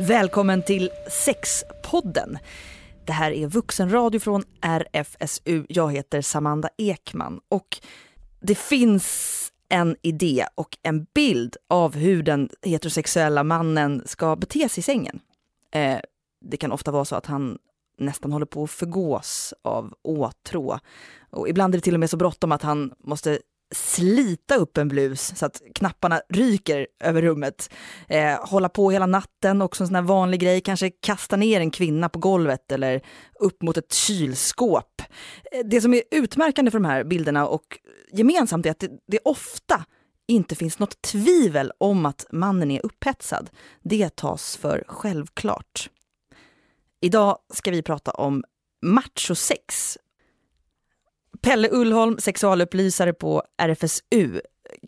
Välkommen till Sexpodden. Det här är vuxenradio från RFSU. Jag heter Samanda Ekman och det finns en idé och en bild av hur den heterosexuella mannen ska bete sig i sängen. Eh, det kan ofta vara så att han nästan håller på att förgås av åtrå. Och ibland är det till och med så bråttom att han måste slita upp en blus så att knapparna ryker över rummet. Eh, hålla på hela natten, också en sån här vanlig grej, kanske kasta ner en kvinna på golvet eller upp mot ett kylskåp. Eh, det som är utmärkande för de här bilderna och gemensamt är att det, det ofta inte finns något tvivel om att mannen är upphetsad. Det tas för självklart. Idag ska vi prata om machosex Pelle Ullholm, sexualupplysare på RFSU.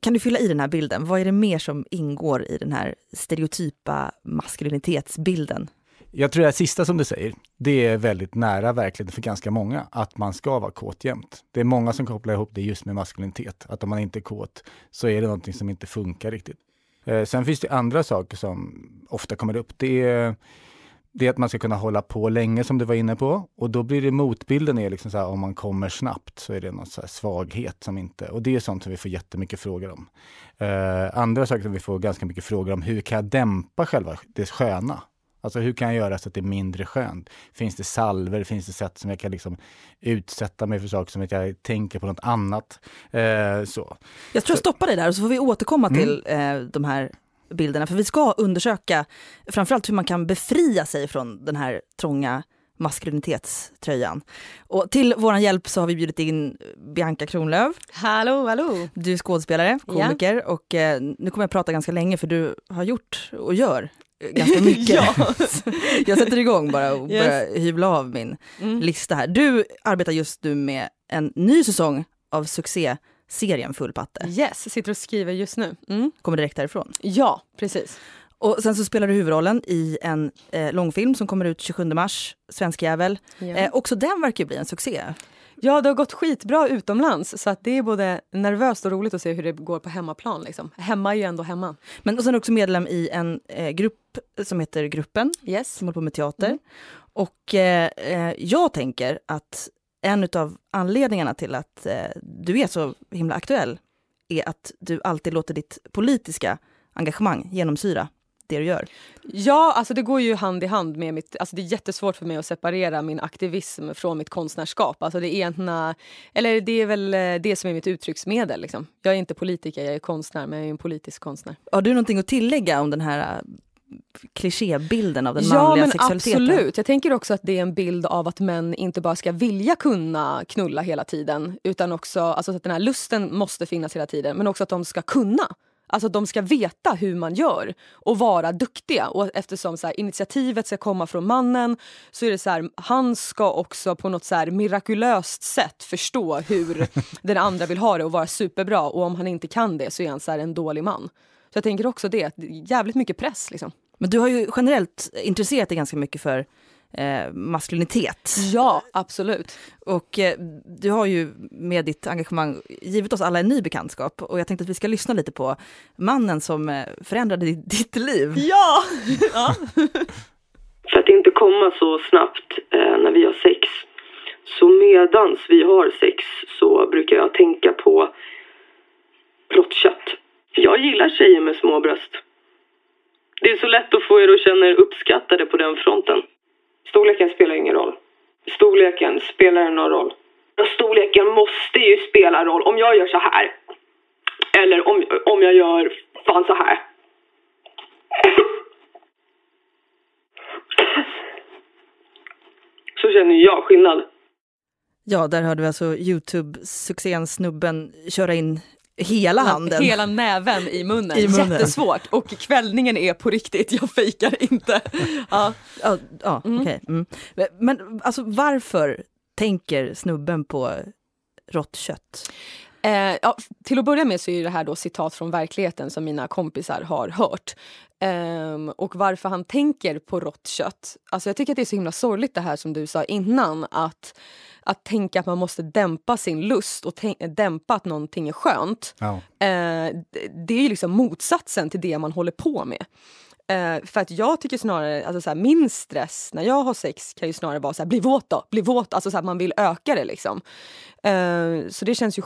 Kan du fylla i den här bilden? Vad är det mer som ingår i den här stereotypa maskulinitetsbilden? Jag tror det sista som du säger, det är väldigt nära verkligheten för ganska många, att man ska vara kåt jämt. Det är många som kopplar ihop det just med maskulinitet, att om man inte är kåt så är det någonting som inte funkar riktigt. Eh, sen finns det andra saker som ofta kommer upp. Det är det är att man ska kunna hålla på länge som du var inne på. Och då blir det motbilden är liksom så här, om man kommer snabbt så är det någon så svaghet som inte, och det är sånt som vi får jättemycket frågor om. Uh, andra saker som vi får ganska mycket frågor om, hur kan jag dämpa själva det sköna? Alltså hur kan jag göra så att det är mindre skönt? Finns det salver? Finns det sätt som jag kan liksom utsätta mig för saker som att jag tänker på något annat? Uh, så. Jag tror jag stoppar dig där och så får vi återkomma mm. till uh, de här bilderna. För vi ska undersöka framförallt hur man kan befria sig från den här trånga maskulinitetströjan. Och till vår hjälp så har vi bjudit in Bianca Kronlöf. Hallå, hallå! Du är skådespelare, komiker ja. och eh, nu kommer jag prata ganska länge för du har gjort och gör ganska mycket. ja. jag sätter igång bara och yes. börjar hyvla av min mm. lista här. Du arbetar just nu med en ny säsong av succé serien Full patte. Yes, sitter och skriver just nu. Mm. Kommer direkt därifrån? Ja, precis. Och sen så spelar du huvudrollen i en eh, långfilm som kommer ut 27 mars, Svensk jävel. Ja. Eh, också den verkar bli en succé. Ja, det har gått skitbra utomlands så att det är både nervöst och roligt att se hur det går på hemmaplan. Liksom. Hemma är ju ändå hemma. Men och sen är du också medlem i en eh, grupp som heter Gruppen, yes. som håller på med teater. Mm. Och eh, eh jag tänker att en av anledningarna till att eh, du är så himla aktuell är att du alltid låter ditt politiska engagemang genomsyra det du gör. Ja, alltså det går ju hand i hand med mitt... Alltså det är jättesvårt för mig att separera min aktivism från mitt konstnärskap. Alltså det, ena, eller det är väl eh, det som är mitt uttrycksmedel. Liksom. Jag är inte politiker, jag är konstnär, men jag är en politisk konstnär. Har du någonting att tillägga om den här klichébilden av den ja, manliga men sexualiteten. Absolut. Jag tänker också att det är en bild av att män inte bara ska vilja kunna knulla hela tiden utan också alltså att den här lusten måste finnas hela tiden men också att de ska kunna. Alltså att de ska veta hur man gör och vara duktiga. Och eftersom så här, initiativet ska komma från mannen så är det så här, han ska också på något så här mirakulöst sätt förstå hur den andra vill ha det och vara superbra. Och om han inte kan det så är han så en dålig man. Så jag tänker också det, jävligt mycket press liksom. Men du har ju generellt intresserat dig ganska mycket för eh, maskulinitet. Ja, absolut. Och eh, du har ju med ditt engagemang givit oss alla en ny bekantskap och jag tänkte att vi ska lyssna lite på mannen som eh, förändrade ditt liv. Ja! ja. för att inte komma så snabbt eh, när vi har sex. Så medans vi har sex så brukar jag tänka på råttkött. Jag gillar tjejer med små bröst. Det är så lätt att få er att känna er uppskattade på den fronten. Storleken spelar ingen roll. Storleken spelar någon roll. Storleken måste ju spela roll om jag gör så här. Eller om, om jag gör fan så här. Så känner jag skillnad. Ja, där hörde vi alltså Youtube-succén Snubben köra in hela handen. Hela näven i munnen. I munnen. Jättesvårt och kvällningen är på riktigt, jag fejkar inte. Ja, ja, ja mm. okej. Okay. Mm. Men alltså varför tänker snubben på rått kött? Eh, ja, till att börja med så är det här då citat från verkligheten som mina kompisar har hört. Eh, och varför han tänker på rått kött. Alltså jag tycker att det är så himla sorgligt det här som du sa innan att att tänka att man måste dämpa sin lust och dämpa att någonting är skönt. Ja. Eh, det är ju liksom motsatsen till det man håller på med. Eh, för att jag tycker snarare, alltså så här, min stress när jag har sex kan ju snarare vara så här, bli våt då, bli våt, alltså så man vill öka det liksom. Eh, så det känns ju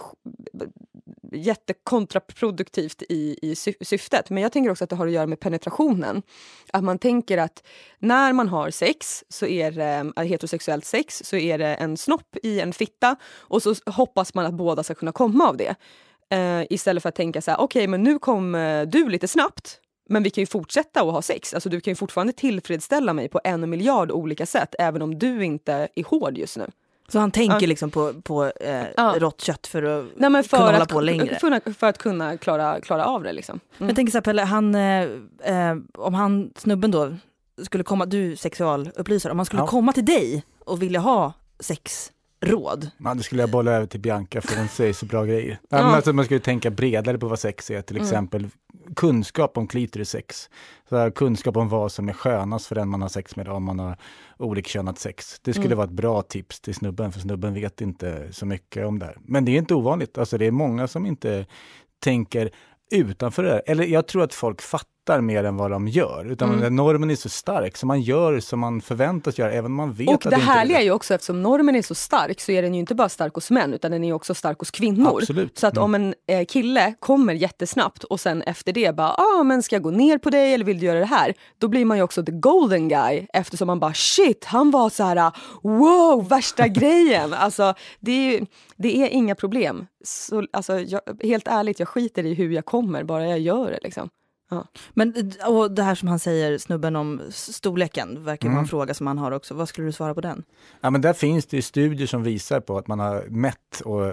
jättekontraproduktivt i, i syftet. Men jag tänker också att det har att göra med penetrationen. Att man tänker att när man har sex, så är det, eh, heterosexuellt sex, så är det en snopp i en fitta och så hoppas man att båda ska kunna komma av det. Uh, istället för att tänka så här, okej okay, men nu kom uh, du lite snabbt, men vi kan ju fortsätta att ha sex. Alltså du kan ju fortfarande tillfredsställa mig på en miljard olika sätt, även om du inte är hård just nu. Så han tänker ja. liksom på, på eh, ja. rått kött för att Nej, för kunna att, hålla på längre? För, för att kunna klara, klara av det. Liksom. Mm. Jag tänker så här, Pelle, han, eh, eh, om han, snubben då, skulle komma, du sexualupplysare, om han skulle ja. komma till dig och vilja ha sex råd. Man, det skulle jag bolla över till Bianca för hon säger så bra grejer. Ja. alltså, man skulle tänka bredare på vad sex är, till mm. exempel mm. kunskap om klitorisex. Så kunskap om vad som är skönast för den man har sex med om man har olikkönat sex. Det skulle mm. vara ett bra tips till snubben, för snubben vet inte så mycket om det här. Men det är inte ovanligt, alltså det är många som inte tänker utanför det här. Eller jag tror att folk fattar fattar mer än vad de gör. Utan mm. normen är så stark, så man gör som man förväntas göra, även om man vet och att det inte är det härliga är ju också, eftersom normen är så stark, så är den ju inte bara stark hos män, utan den är också stark hos kvinnor. Absolut. Så att mm. om en eh, kille kommer jättesnabbt och sen efter det bara, ah, men ska jag gå ner på dig eller vill du göra det här? Då blir man ju också the golden guy, eftersom man bara, shit, han var så här, wow, värsta grejen. Alltså, det är, det är inga problem. Så, alltså, jag, helt ärligt, jag skiter i hur jag kommer, bara jag gör det. Liksom. Ja. Men och det här som han säger, snubben om storleken, verkar vara en mm. fråga som han har också. Vad skulle du svara på den? Ja, men där finns det studier som visar på att man har mätt och,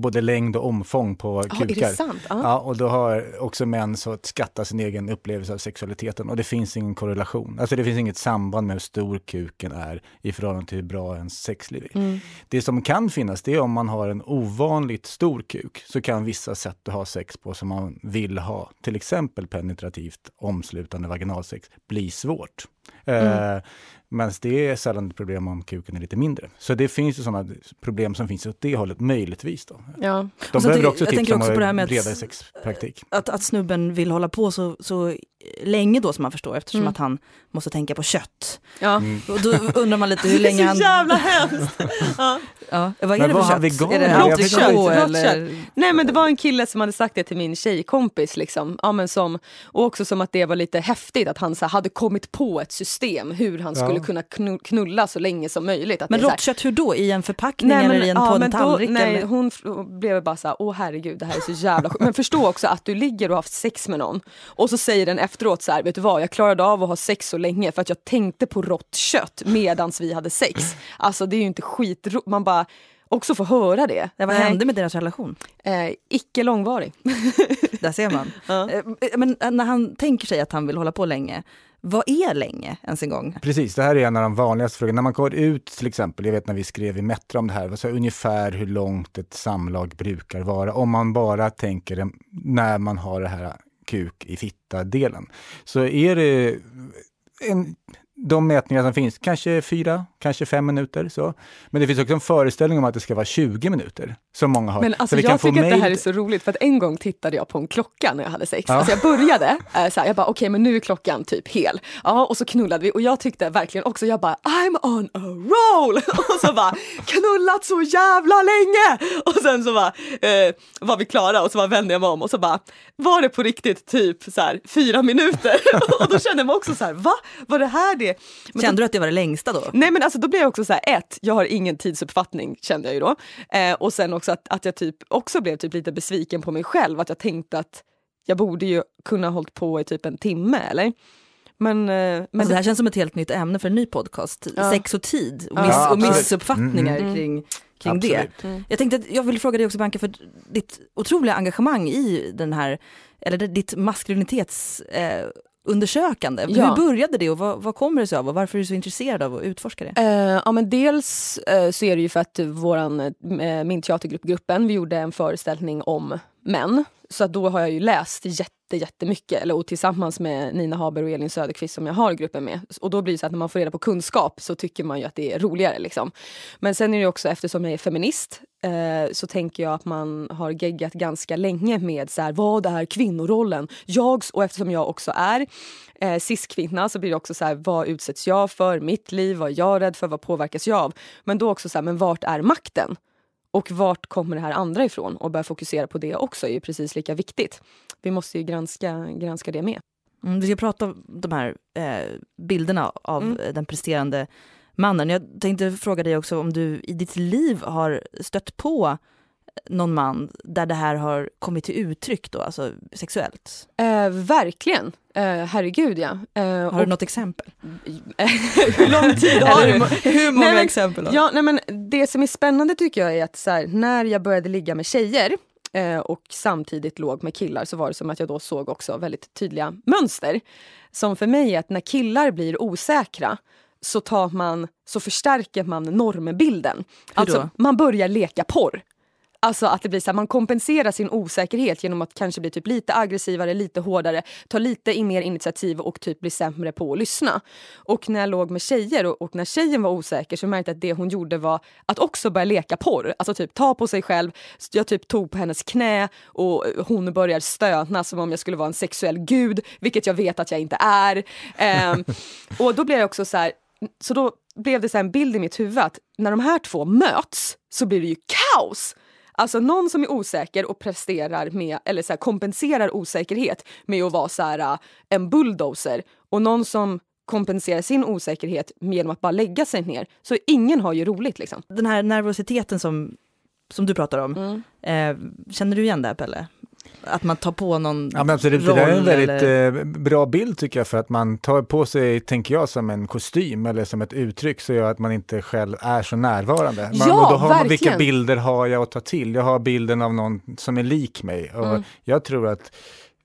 både längd och omfång på kukar. är det sant? Ja. ja. och då har också män så att skatta sin egen upplevelse av sexualiteten och det finns ingen korrelation. Alltså det finns inget samband med hur stor kuken är i förhållande till hur bra ens sexliv är. Mm. Det som kan finnas, det är om man har en ovanligt stor kuk, så kan vissa sätt att ha sex på som man vill ha, till exempel penetrativt omslutande vaginalsex blir svårt. Mm. Eh, men det är sällan ett problem om kuken är lite mindre. Så det finns ju sådana problem som finns åt det hållet, möjligtvis. Då. Ja. De behöver också tips om också på det här med bredare sexpraktik. Att, att snubben vill hålla på så, så länge då som man förstår eftersom mm. att han måste tänka på kött. Ja. Mm. Och då undrar man lite hur länge han... Det är så jävla hemskt! ja. Ja. Vad är men det för kött? Vegan? Är det rått eller? Nej men det var en kille som hade sagt det till min tjejkompis. Liksom. Ja, men som, och också som att det var lite häftigt att han så hade kommit på ett system hur han skulle kunna knulla så länge som möjligt. Att men rått kött hur då? I en förpackning nej, men, eller i en, ja, på en tallrik? Då, nej, hon blev bara så här, åh herregud det här är så jävla sjukt. Men förstå också att du ligger och har haft sex med någon och så säger den efteråt så här, vet du vad, jag klarade av att ha sex så länge för att jag tänkte på rått kött medans vi hade sex. Alltså det är ju inte skit man bara också få höra det. Ja, vad hände med deras relation? Eh, icke långvarig. Där ser man. Ja. Eh, men när han tänker sig att han vill hålla på länge, vad är länge ens en gång? Precis, det här är en av de vanligaste frågorna. När man går ut till exempel, jag vet när vi skrev i Metro om det här, så ungefär hur långt ett samlag brukar vara. Om man bara tänker när man har det här kuk i fitta-delen. Så är det en de mätningar som finns, kanske fyra, kanske fem minuter. Så. Men det finns också en föreställning om att det ska vara 20 minuter, som många har. Men alltså, jag tycker att det här är så roligt, för att en gång tittade jag på en klocka när jag hade sex. Ja. Alltså jag började, äh, så här, jag bara okej okay, men nu är klockan typ hel. Ja, och så knullade vi och jag tyckte verkligen också, jag bara I'm on a roll! och så bara knullat så jävla länge! Och sen så bara eh, var vi klara och så bara vände jag mig om och så bara var det på riktigt typ så här, fyra minuter? och då kände man också så här, va? Var det här det men Kände du att det var det längsta då? Nej men alltså då blev jag också så här, ett, jag har ingen tidsuppfattning kände jag ju då. Eh, och sen också att, att jag typ också blev typ lite besviken på mig själv, att jag tänkte att jag borde ju kunna ha hållit på i typ en timme eller? Men, eh, men alltså, det här känns som ett helt nytt ämne för en ny podcast. Ja. Sex och tid och, miss, ja, och missuppfattningar mm. kring, kring det. Mm. Jag tänkte att jag vill fråga dig också Banka för ditt otroliga engagemang i den här, eller ditt maskulinitets eh, undersökande. Ja. Hur började det och vad, vad, kommer det sig av och varför är du så intresserad av att utforska det? Uh, ja, men dels uh, så är det ju för att våran, uh, min teatergrupp Gruppen, vi gjorde en föreställning om män så att då har jag ju läst jätte, jättemycket. Eller, och tillsammans med Nina Haber och Elin Söderqvist som jag har gruppen med. Och då blir det så att när man får reda på kunskap så tycker man ju att det är roligare. Liksom. Men sen är det också eftersom jag är feminist eh, så tänker jag att man har geggat ganska länge med så här, vad är kvinnorollen? Jag, och eftersom jag också är eh, cis-kvinna så blir det också så här, vad utsätts jag för? Mitt liv, vad är jag rädd för? Vad påverkas jag av? Men då också så här, men vart är makten? Och vart kommer det här andra ifrån? Och börja fokusera på det också är ju precis lika viktigt. Vi måste ju granska, granska det med. Mm, vi ska prata om de här eh, bilderna av mm. den presterande mannen. Jag tänkte fråga dig också om du i ditt liv har stött på någon man där det här har kommit till uttryck då, alltså sexuellt? Eh, verkligen. Eh, herregud ja. Eh, har du något exempel? hur lång tid har du? hur många nej, men, exempel? Ja, nej, men det som är spännande tycker jag är att så här, när jag började ligga med tjejer eh, och samtidigt låg med killar så var det som att jag då såg också väldigt tydliga mönster. Som för mig är att när killar blir osäkra så, tar man, så förstärker man normbilden. Alltså man börjar leka porr. Alltså att det blir så här, man kompenserar sin osäkerhet genom att kanske bli typ lite aggressivare, lite hårdare, ta lite mer initiativ och typ bli sämre på att lyssna. Och när jag låg med tjejer och, och när tjejen var osäker så märkte jag att det hon gjorde var att också börja leka porr. Alltså typ ta på sig själv, jag typ tog på hennes knä och hon börjar stöna som om jag skulle vara en sexuell gud, vilket jag vet att jag inte är. Um, och då blev jag också så här, så då blev det så en bild i mitt huvud att när de här två möts så blir det ju kaos. Alltså någon som är osäker och presterar med, eller så här, kompenserar osäkerhet med att vara så här, äh, en bulldozer och någon som kompenserar sin osäkerhet genom att bara lägga sig ner. Så ingen har ju roligt liksom. Den här nervositeten som, som du pratar om, mm. eh, känner du igen det Pelle? Att man tar på någon ja, men absolut, roll? Det är en väldigt eller? Eh, bra bild tycker jag för att man tar på sig, tänker jag, som en kostym eller som ett uttryck så gör att man inte själv är så närvarande. Man, ja, och då har verkligen. man, vilka bilder har jag att ta till? Jag har bilden av någon som är lik mig och mm. jag tror att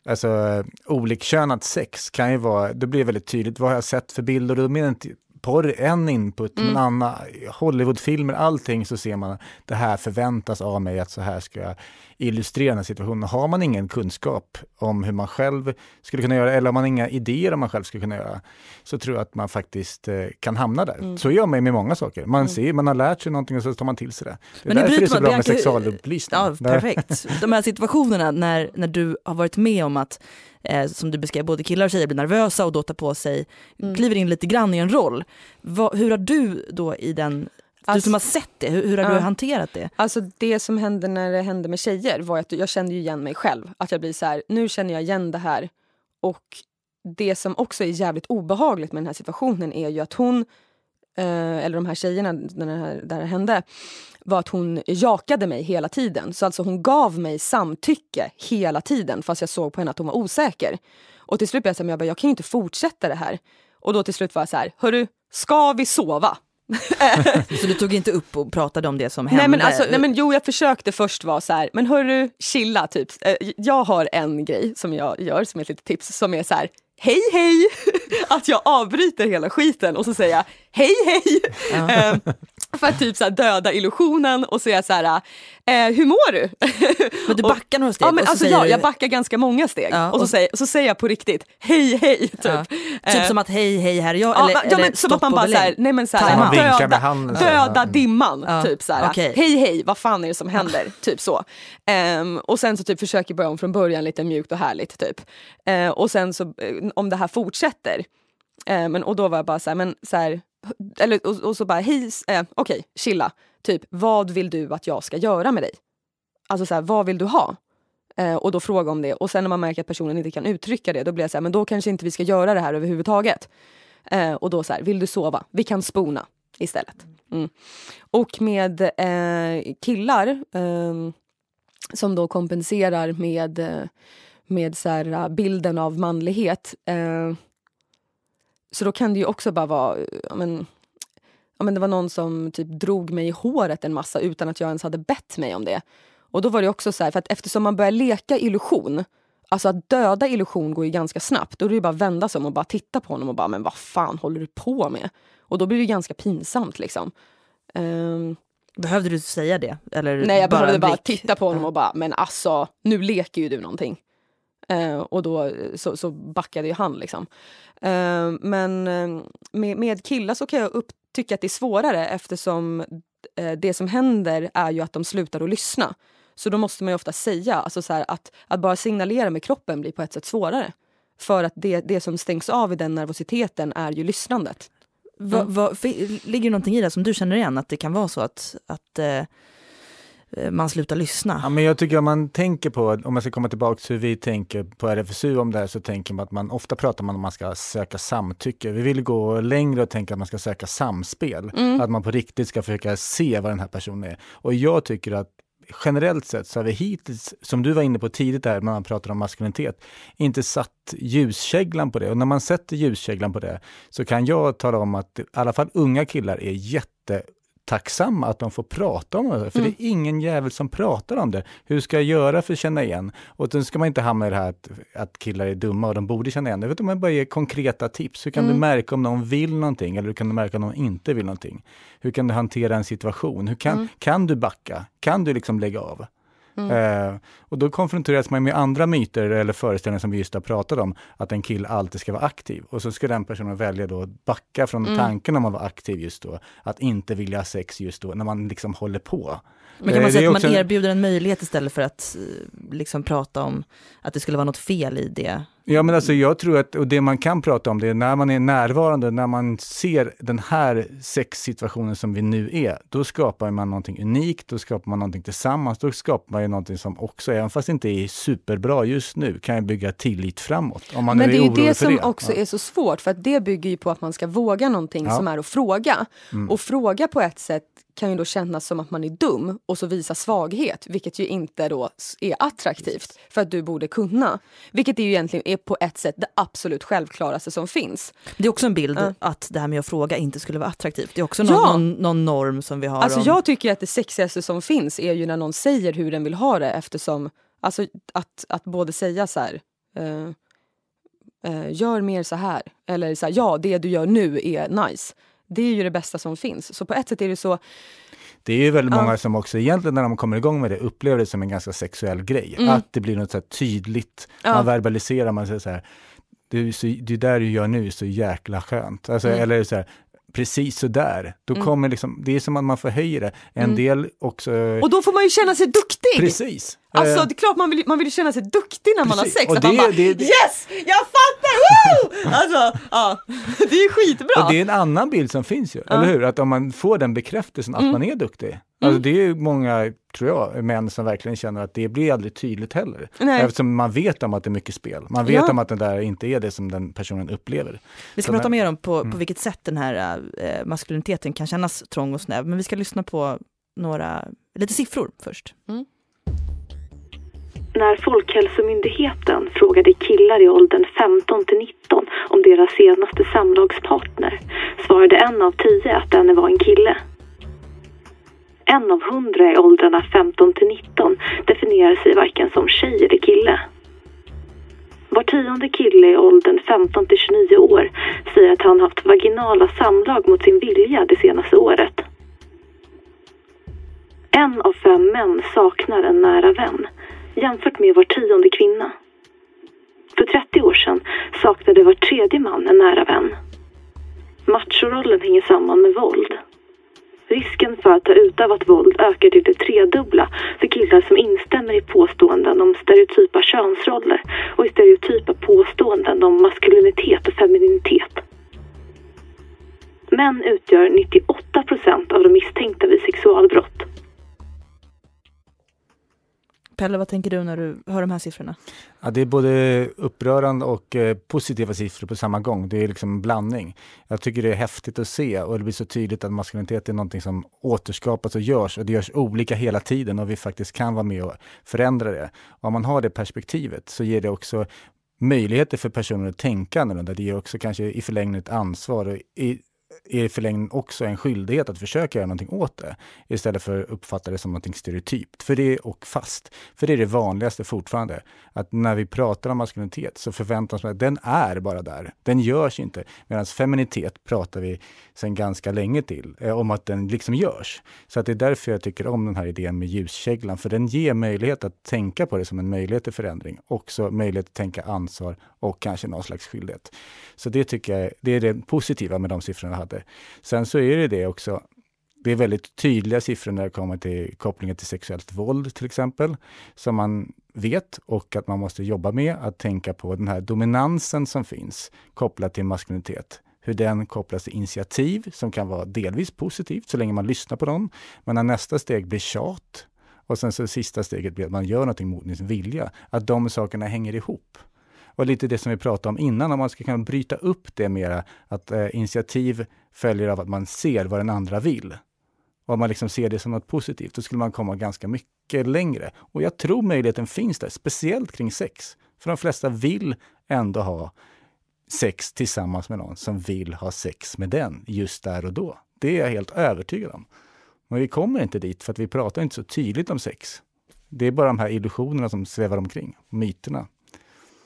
Alltså olikkönat sex kan ju vara, då blir det väldigt tydligt, vad har jag sett för bilder? Och då menar inte porr är en input, mm. men Anna, Hollywoodfilmer, allting så ser man det här förväntas av mig att så här ska jag illustrera den här situationen. Har man ingen kunskap om hur man själv skulle kunna göra, eller om man har inga idéer om man själv skulle kunna göra, så tror jag att man faktiskt eh, kan hamna där. Mm. Så gör man med många saker. Man mm. ser, man har lärt sig någonting och så tar man till sig det. Det är Men därför det är så bra med sexualupplysning. Ja, perfekt. De här situationerna när, när du har varit med om att eh, som du beskrev, både killar och tjejer blir nervösa och då tar på sig, mm. kliver in lite grann i en roll. Va, hur har du då i den Alltså, du som har sett det, hur, hur har ja. du hanterat det? Alltså det som hände när det hände med tjejer var att jag kände igen mig själv. Att jag blir så här, nu känner jag igen det här. Och det som också är jävligt obehagligt med den här situationen är ju att hon, eh, eller de här tjejerna när det här, där det hände, var att hon jakade mig hela tiden. Så alltså hon gav mig samtycke hela tiden fast jag såg på henne att hon var osäker. Och till slut blev jag så här, jag, bara, jag kan ju inte fortsätta det här. Och då till slut var jag så här, hörru, ska vi sova? så du tog inte upp och pratade om det som hände? Nej men, alltså, nej men jo jag försökte först vara så här, men hörru chilla typ. Eh, jag har en grej som jag gör som är ett litet tips som är så här, hej hej! Att jag avbryter hela skiten och så säger jag hej hej! Um, för att typ så döda illusionen och säga så här, eh, hur mår du? Men du backar några steg? Ja, men alltså, ja, du... jag backar ganska många steg. Ja, och, och så, säger, så säger jag på riktigt, hej hej! Typ, ja. typ eh, som att hej hej här är jag? Eller, ja, eller men, som att man bara såhär, nej men såhär, man döda, handen, döda dimman. Typ såhär, okay. hej hej, vad fan är det som händer? typ så. Um, och sen så typ försöker börja om från början lite mjukt och härligt typ. Uh, och sen så, om det här fortsätter, men, och då var jag bara såhär, men såhär, eller, och, och så bara, hej, eh, okej, okay, chilla. Typ, vad vill du att jag ska göra med dig? Alltså så här, vad vill du ha? Eh, och då fråga om det. Och sen när man märker att personen inte kan uttrycka det, då blir jag så här, men då kanske inte vi ska göra det här överhuvudtaget. Eh, och då så här, vill du sova? Vi kan spona istället. Mm. Och med eh, killar ehm, som då kompenserar med, eh, med så här, eh, bilden av manlighet eh, så då kan det ju också bara vara... Ja, men, ja, men det var någon som typ drog mig i håret en massa utan att jag ens hade bett mig om det. Och då var det också så här, för att eftersom man börjar leka illusion Alltså att döda illusion går ju ganska snabbt. Då är det ju bara att vända sig om och bara titta på honom och bara, men vad fan håller du på med? Och då blir det ganska pinsamt liksom. Um, Behövde du säga det? Eller Nej jag bara behövde bara titta på honom och bara, men alltså nu leker ju du någonting. Eh, och då eh, så, så backade ju han liksom. Eh, men eh, med, med killar så kan jag upp, tycka att det är svårare eftersom eh, det som händer är ju att de slutar att lyssna. Så då måste man ju ofta säga, alltså så här, att, att bara signalera med kroppen blir på ett sätt svårare. För att det, det som stängs av i den nervositeten är ju lyssnandet. Va, Mm. va, fi- ligger det någonting i det som du känner igen? Att det kan vara så att, att eh, man slutar lyssna? Ja, men jag tycker om man tänker på, om man ska komma tillbaka till hur vi tänker på RFSU om det här, så tänker man att man ofta pratar man om att man ska söka samtycke. Vi vill gå längre och tänka att man ska söka samspel. Att man på riktigt ska försöka se vad den här personen är. Och jag tycker att generellt sett så har vi hittills, som du var inne på tidigt där när man pratar om maskulinitet, inte satt ljuskäglan på det. Och när man sätter ljuskäglan på det så kan jag tala om att i alla fall unga killar är jättetacksamma att de får prata om det. För det är ingen jävel som pratar om det. Hur ska jag göra för att känna igen? Och då ska man inte hamna i det här att, att killar är dumma och de borde känna igen det. Du, man bara ger konkreta tips. Hur kan du märka om någon vill någonting eller hur kan du märka om någon inte vill någonting? Hur kan du hantera en situation? Hur kan, kan du backa? Kan du liksom lägga av? Eh, och då konfronteras man med andra myter eller föreställningar som vi just har pratat om, att en kille alltid ska vara aktiv. Och så ska den personen välja då att backa från tanken om att vara aktiv just då, att inte vilja ha sex just då, när man liksom håller på. Men kan Eh, man säga att man erbjuder en möjlighet istället för att eh, liksom prata om att det skulle vara något fel i det? Ja men alltså jag tror att, och det man kan prata om det är när man är närvarande, när man ser den här sexsituationen som vi nu är, då skapar man någonting unikt, då skapar man någonting tillsammans, då skapar man ju någonting som också, även fast det inte är superbra just nu, kan ju bygga tillit framåt. Om man Men det är ju det som det. också Ja. är så svårt för att det bygger ju på att man ska våga någonting Ja. Mm. som är att fråga. Och fråga på ett sätt kan ju då kännas som att man är dum och så visa svaghet vilket ju inte då är attraktivt för att du borde kunna. Vilket är ju egentligen är på ett sätt det absolut självklaraste som finns. Det är också en bild Ja. att det här med att fråga inte skulle vara attraktivt. Det är också någon, Ja. någon, någon norm som vi har. Alltså om, jag tycker att det sexigaste som finns är ju när någon säger hur den vill ha det eftersom alltså att, att både säga så här eh, eh, gör mer så här eller så här, ja det du gör nu är nice. Det är ju det bästa som finns. Så på ett sätt är det så, Det är ju väldigt Ja. många som också egentligen när de kommer igång med det upplever det som en ganska sexuell grej. Mm. Att det blir något så tydligt, Ja. man verbaliserar, man säger så här, det, så, det där du gör nu är så jäkla skönt. Alltså, Mm. Eller så här, precis så där. Då kommer liksom, det är som att man förhöjer det. En del också... Mm. och då får man ju känna sig duktig! precis. Alltså Eh, det är klart man vill, man vill ju känna sig duktig när man har Precis. sex. Och Att man det- bara, det- det- yes! Jag fattar! Woo! Alltså, ja. Det är ju skitbra. Och det är en annan bild som finns ju, eller hur? Att om man får den bekräftelsen att Mm. man är duktig. Alltså det är många, tror jag, män som verkligen känner att det blir aldrig tydligt heller. Nej. Eftersom man vet om att det är mycket spel. Man vet Ja. om att det där inte är det som den personen upplever. vi ska Så prata när- mer om på, Mm. på vilket sätt den här eh, maskuliniteten kan kännas trång och snäv. Men vi ska lyssna på några, lite siffror först. När Folkhälsomyndigheten frågade killar i åldern 15 till 19 om deras senaste samlagspartner svarade en av tio att denne var en kille. En av hundra i åldrarna 15 till 19 definierar sig varken som tjej eller kille. Var tionde kille i åldern 15 till 29 år säger att han haft vaginala samlag mot sin vilja det senaste året. En av fem män saknar en nära vän jämfört med var tionde kvinna. För 30 år sedan saknade var tredje man en nära vän. Machorollen hänger samman med våld. Risken för att ha utövat våld ökar till det tredubbla för killar som instämmer i påståenden om stereotypa könsroller och i stereotypa påståenden om maskulinitet och femininitet. Män utgör 98 procent av de misstänkta vid sexualbrott. Pelle, vad tänker du när du hör de här siffrorna? Ja, det är både upprörande och eh, positiva siffror på samma gång. Det är liksom en blandning. Jag tycker det är häftigt att se och det blir så tydligt att maskulinitet är någonting som återskapas och görs och det görs olika hela tiden och vi faktiskt kan vara med och förändra det. Om man har det perspektivet så ger det också möjligheter för personer att tänka annorlunda. Det ger också kanske i förlängningen ett ansvar. Och i, är i förlängningen också en skyldighet att försöka göra någonting åt det. Istället för att uppfatta det som någonting stereotypt. För det, och fast. För det är det vanligaste fortfarande. Att när vi pratar om maskulinitet så förväntas man att den är bara där. Den görs inte. Medan feminitet pratar vi sedan ganska länge till eh, om att den liksom görs. Så att det är därför jag tycker om den här idén med ljuskäglan. För den ger möjlighet att tänka på det som en möjlighet till förändring. Också möjlighet att tänka ansvar och kanske någon slags skyldighet. Så det tycker jag det är det positiva med de siffrorna jag hade. Sen så är det det också, det är väldigt tydliga siffror när det kommer till kopplingen till sexuellt våld till exempel, som man vet och att man måste jobba med att tänka på den här dominansen som finns kopplat till maskulinitet hur den kopplas till initiativ som kan vara delvis positivt så länge man lyssnar på dem. Men när nästa steg blir tjat och sen så sista steget blir att man gör någonting mot sin vilja, att de sakerna hänger ihop. Och lite det som vi pratade om innan, om man ska kunna bryta upp det mera, att eh, initiativ följer av att man ser vad den andra vill. Och om man liksom ser det som något positivt, då skulle man komma ganska mycket längre. Och jag tror möjligheten finns där, speciellt kring sex. För de flesta vill ändå ha sex tillsammans med någon som vill ha sex med den just där och då. Det är jag helt övertygad om. Men vi kommer inte dit för att vi pratar inte så tydligt om sex. Det är bara de här illusionerna som svävar omkring, myterna.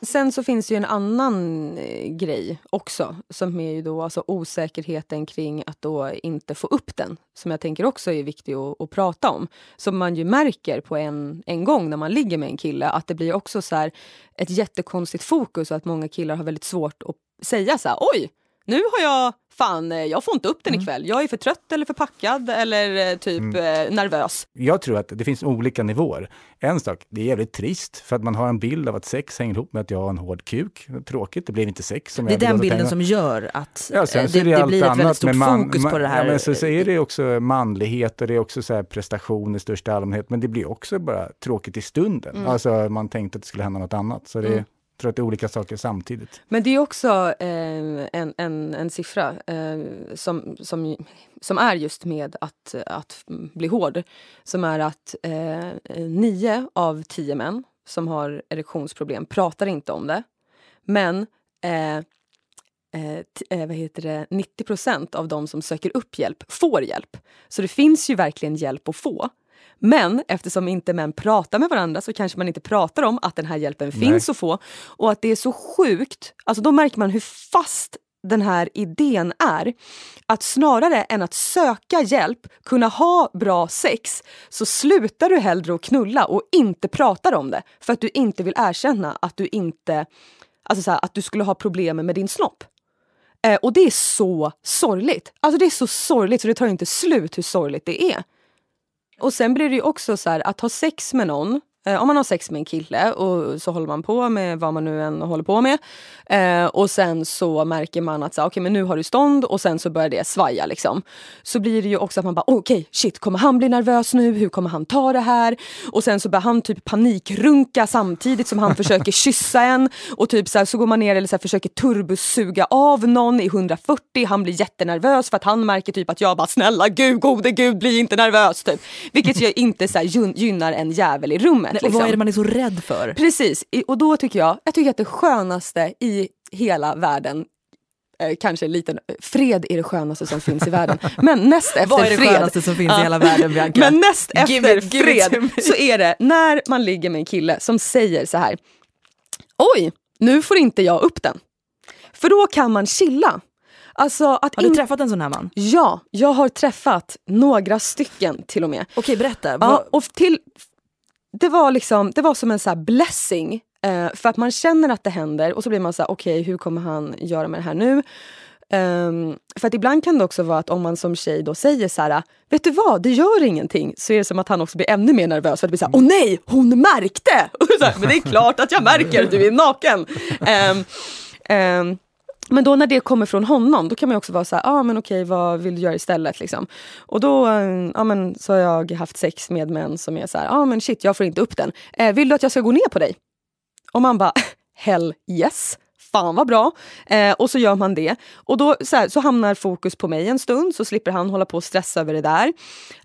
Sen så finns det ju en annan eh, grej också som är ju då alltså osäkerheten kring att då inte få upp den. Som jag tänker också är viktig att, att prata om. Som man ju märker på en, en gång när man ligger med en kille att det blir också så här ett jättekonstigt fokus och att många killar har väldigt svårt att säga så här oj nu har jag, fan eh, jag får inte upp den mm. ikväll. Jag är för trött eller för packad eller eh, typ mm. Eh, nervös. Jag tror att det finns olika nivåer. En sak, det är jävligt trist för att man har en bild av att sex hänger ihop med att jag har en hård kuk. Tråkigt, det blev inte sex. Som det är den bilden pengar. som gör att ja, det, det, det blir ett väldigt stort man, fokus på det här. Ja, men så, så är det också manlighet och det är också så här prestation i största allmänhet. Men det blir också bara tråkigt i stunden. Mm. Alltså man tänkte att det skulle hända något annat. Så det, mm tror att det är olika saker samtidigt. Men det är också eh, en, en, en siffra eh, som, som, som är just med att, att bli hård. Som är att eh, nio av tio män som har erektionsproblem pratar inte om det. Men eh, eh, eh vad heter det, 90% av de som söker upp hjälp får hjälp. Så det finns ju verkligen hjälp att få. Men eftersom inte män pratar med varandra så kanske man inte pratar om att den här hjälpen Nej. finns att få. Och att det är så sjukt, alltså då märker man hur fast den här idén är. Att snarare än att söka hjälp, kunna ha bra sex, så slutar du hellre att knulla och inte pratar om det. För att du inte vill erkänna att du inte, alltså så här, att du skulle ha problem med din snopp. Eh, och det är så sorgligt. Alltså det är så sorgligt så det tar inte slut hur sorgligt det är. Och sen blir det ju också så här, att ha sex med någon om man har sex med en kille och så håller man på med vad man nu än håller på med. Eh, och sen så märker man att så, okay, men nu har du stånd och sen så börjar det svaja. Liksom. Så blir det ju också att man bara okej okay, shit kommer han bli nervös nu? Hur kommer han ta det här? Och sen så börjar han typ panikrunka samtidigt som han försöker kyssa en. Och typ så, här, så går man ner eller så här, försöker turbosuga av någon i 140. Han blir jättenervös för att han märker typ att jag bara snälla gud gode gud bli inte nervös. Typ. Vilket ju inte så här, gynnar en jävel i rummet rummet. Liksom. Och vad är det man är så rädd för? Precis, och då tycker jag, jag tycker att det skönaste i hela världen eh, kanske en liten, fred är det skönaste som finns i världen. Men näst efter Vad är det fred, skönaste som finns i hela världen Bianca? Men näst efter it, fred så är det när man ligger med en kille som säger så här. Oj, nu får inte jag upp den. För då kan man chilla. Alltså har du in... träffat en sån här man? Ja, jag har träffat några stycken till och med. Okej, berätta. Ja, och till, det var liksom, det var som en så blessing. Eh, för att man känner att det händer och så blir man så här, okej okay, hur kommer han göra med det här nu? Um, för att ibland kan det också vara att om man som tjej då säger så här, vet du vad, det gör ingenting. Så är det som att han också blir ännu mer nervös för att det blir så här, åh nej, hon märkte! Här, Men det är klart att jag märker, du är naken. Um, um, men då när det kommer från honom, då kan man också vara så här, ah, men okej, vad vill du göra istället? Liksom. Och då ah, men, så har jag haft sex med män som är så här, ah, men shit, jag får inte upp den. Eh, vill du att jag ska gå ner på dig? Och man bara, hell yes, fan vad bra. Eh, och så gör man det. Och då så, här, så hamnar fokus på mig en stund så slipper han hålla på och stressa över det där.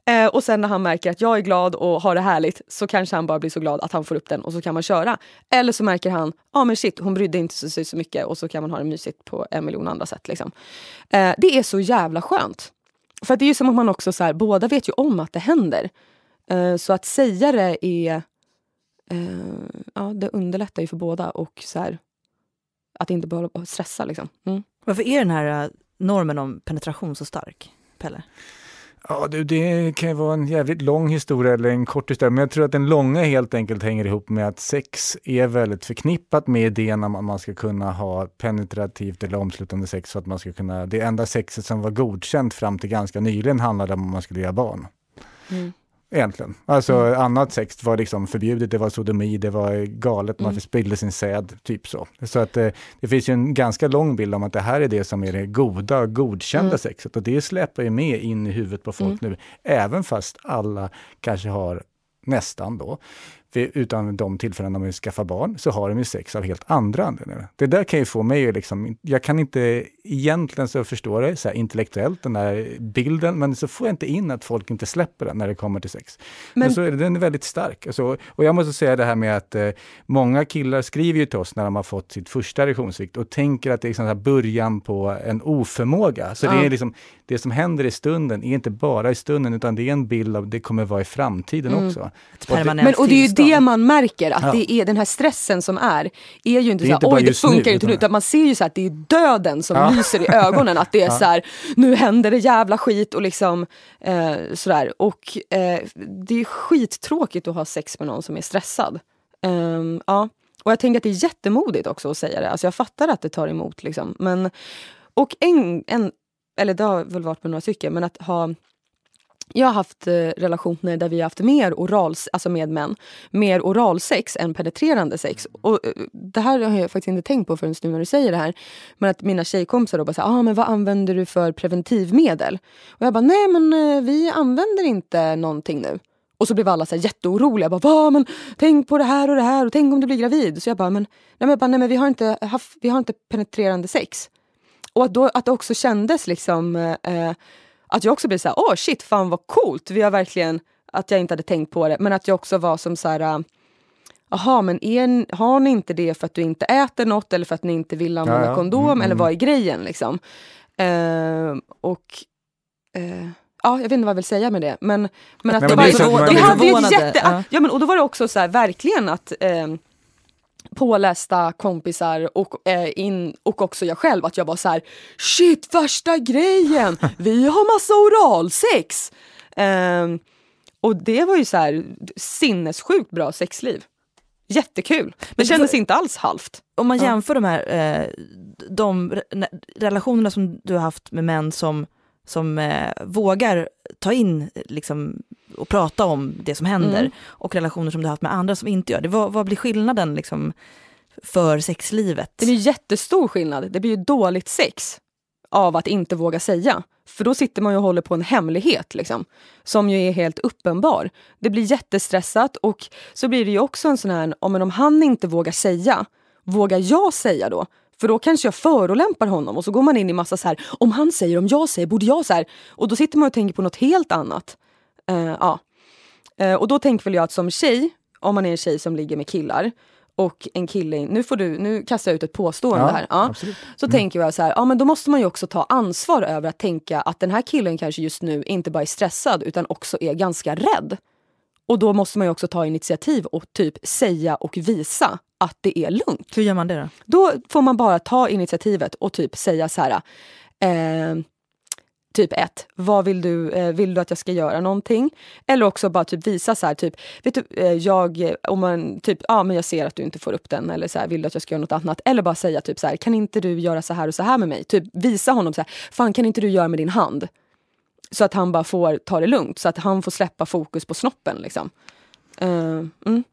Eh, och sen när han märker att jag är glad och har det härligt så kanske han bara blir så glad att han får upp den och så kan man köra. Eller så märker han, ja ah, men shit hon brydde inte sig så mycket och så kan man ha det mysigt på en miljon andra sätt. Liksom. Eh, det är så jävla skönt. För det är ju som att man också så här, båda vet ju om att det händer. Eh, så att säga det är eh, ja, det underlättar ju för båda och så här, att inte behöva stressa. Liksom. Mm. Varför är den här eh, normen om penetration så stark, Pelle? Ja, det, det kan ju vara en jävligt lång historia eller en kort historia, men jag tror att den långa helt enkelt hänger ihop med att sex är väldigt förknippat med idén om att man ska kunna ha penetrativt eller omslutande sex för att man ska kunna, det enda sexet som var godkänt fram till ganska nyligen handlade om att man skulle göra barn. Mm. Egentligen. Alltså mm. annat sex var liksom förbjudet, det var sodomi, det var galet, man mm. spillde sin säd, typ så. Så att eh, det finns ju en ganska lång bild om att det här är det som är det goda, godkända mm. sexet och det släpar ju med in i huvudet på folk mm. nu, även fast alla kanske har nästan då utan de tillfällen de vill skaffa barn, så har de ju sex av helt andra anledningar. Det där kan ju få mig att liksom, jag kan inte egentligen så förstå det så intellektuellt, den där bilden, men så får jag inte in att folk inte släpper den när det kommer till sex. Men, men så är det, den är väldigt stark. Alltså, och jag måste säga det här med att eh, många killar skriver ju till oss när de har fått sitt första erektionsvikt och tänker att det är liksom början på en oförmåga. Så ja. det är liksom, det som händer i stunden är inte bara i stunden, utan det är en bild av det kommer vara i framtiden mm. också. Och det, men, och det är ju det man märker, att ja. det är den här stressen som är, är ju inte det är så här, oj det funkar inte nu, utan man ser ju så att det är döden som ja. lyser i ögonen. Att det är ja. så här, nu händer det jävla skit och liksom eh, sådär. Och eh, det är skittråkigt att ha sex med någon som är stressad. Um, ja. Och jag tänker att det är jättemodigt också att säga det. Alltså jag fattar att det tar emot liksom. Men, och en, en, eller det har väl varit med några stycken, men att ha jag har haft eh, relationer där vi har haft mer oral, alltså med män, mer oralsex än penetrerande sex. Och, eh, det här har jag faktiskt inte tänkt på förrän nu när du säger det här. Men att mina tjejkompisar då bara säger, ah, men vad använder du för preventivmedel? Och jag bara, nej men eh, vi använder inte någonting nu. Och så blev alla så här jätteoroliga. Bara, Va, men, tänk på det här och det här och tänk om du blir gravid. Så jag bara, men, nej, men, jag bara, nej, men vi, har inte haft, vi har inte penetrerande sex. Och att, då, att det också kändes liksom eh, att jag också blev så här, åh oh, shit, fan vad coolt. Vi har verkligen, att jag inte hade tänkt på det, men att jag också var som så här, jaha, men är, har ni inte det för att du inte äter något eller för att ni inte vill använda ja, ja. kondom mm, eller mm. vad är grejen liksom? Uh, och uh, Ja, jag vet inte vad jag vill säga med det. Men, men att Nej, det, var, så, vi hade ett jätte... Ja. ja. men, och då var det också så här, verkligen att eh, pålästa kompisar och, eh, in, och också jag själv att jag var så här shit värsta grejen, vi har massa oralsex. Eh, och det var ju så här sinnessjukt bra sexliv. Jättekul. Det kändes inte alls halvt. Om man jämför de här eh, de relationerna som du har haft med män som, som eh, vågar ta in liksom, och prata om det som händer mm. och relationer som du har haft med andra som inte gör det. Vad, vad blir skillnaden liksom, för sexlivet? Det blir jättestor skillnad. Det blir ju dåligt sex av att inte våga säga. För då sitter man ju och håller på en hemlighet liksom, som ju är helt uppenbar. Det blir jättestressat och så blir det ju också en sån här, om, om han inte vågar säga, vågar jag säga då? För då kanske jag förolämpar honom och så går man in i massa så här, om han säger, om jag säger, borde jag så här? Och då sitter man och tänker på något helt annat. Uh, ja. Uh, och då tänker väl jag att som tjej, om man är en tjej som ligger med killar och en kille, nu, får du, nu kastar jag ut ett påstående ja, här. Ja. Så mm. tänker jag så här, ja men då måste man ju också ta ansvar över att tänka att den här killen kanske just nu inte bara är stressad utan också är ganska rädd. Och då måste man också ta initiativ och typ säga och visa att det är lugnt. Hur gör man det då? Då får man bara ta initiativet och typ säga så här eh, Typ ett, vad vill du, eh, vill du att jag ska göra någonting? Eller också bara typ visa så här, typ, vet du, eh, jag, om man typ, ja men jag ser att du inte får upp den eller så här, vill du att jag ska göra något annat? Eller bara säga typ så här, kan inte du göra så här och så här med mig? Typ visa honom så här, fan kan inte du göra med din hand? Så att han bara får ta det lugnt, så att han får släppa fokus på snoppen liksom. Uh, mm.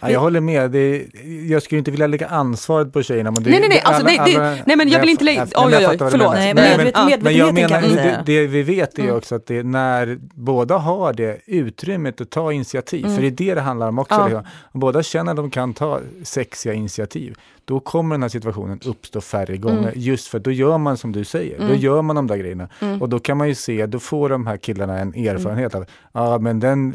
Ja, jag håller med. Det, jag skulle inte vilja lägga ansvaret på tjejerna. Men det, Nej, nej, nej, alltså, det- det- nej, men jag vill inte lägga- Nej, oj, oj, oj, förlåt. Nej, Nej, men ja, Men jag menar, det, det vi vet är Mm. också att det är när båda har det utrymmet att ta initiativ, för det är det det handlar om också. Mm. Ja. liksom. Båda känner att de kan ta sexiga initiativ, då kommer den här situationen uppstå färre gånger. Mm. Just för då gör man som du säger, då gör man de där grejerna. Och då kan man ju se, då får de här killarna en erfarenhet av, ja men den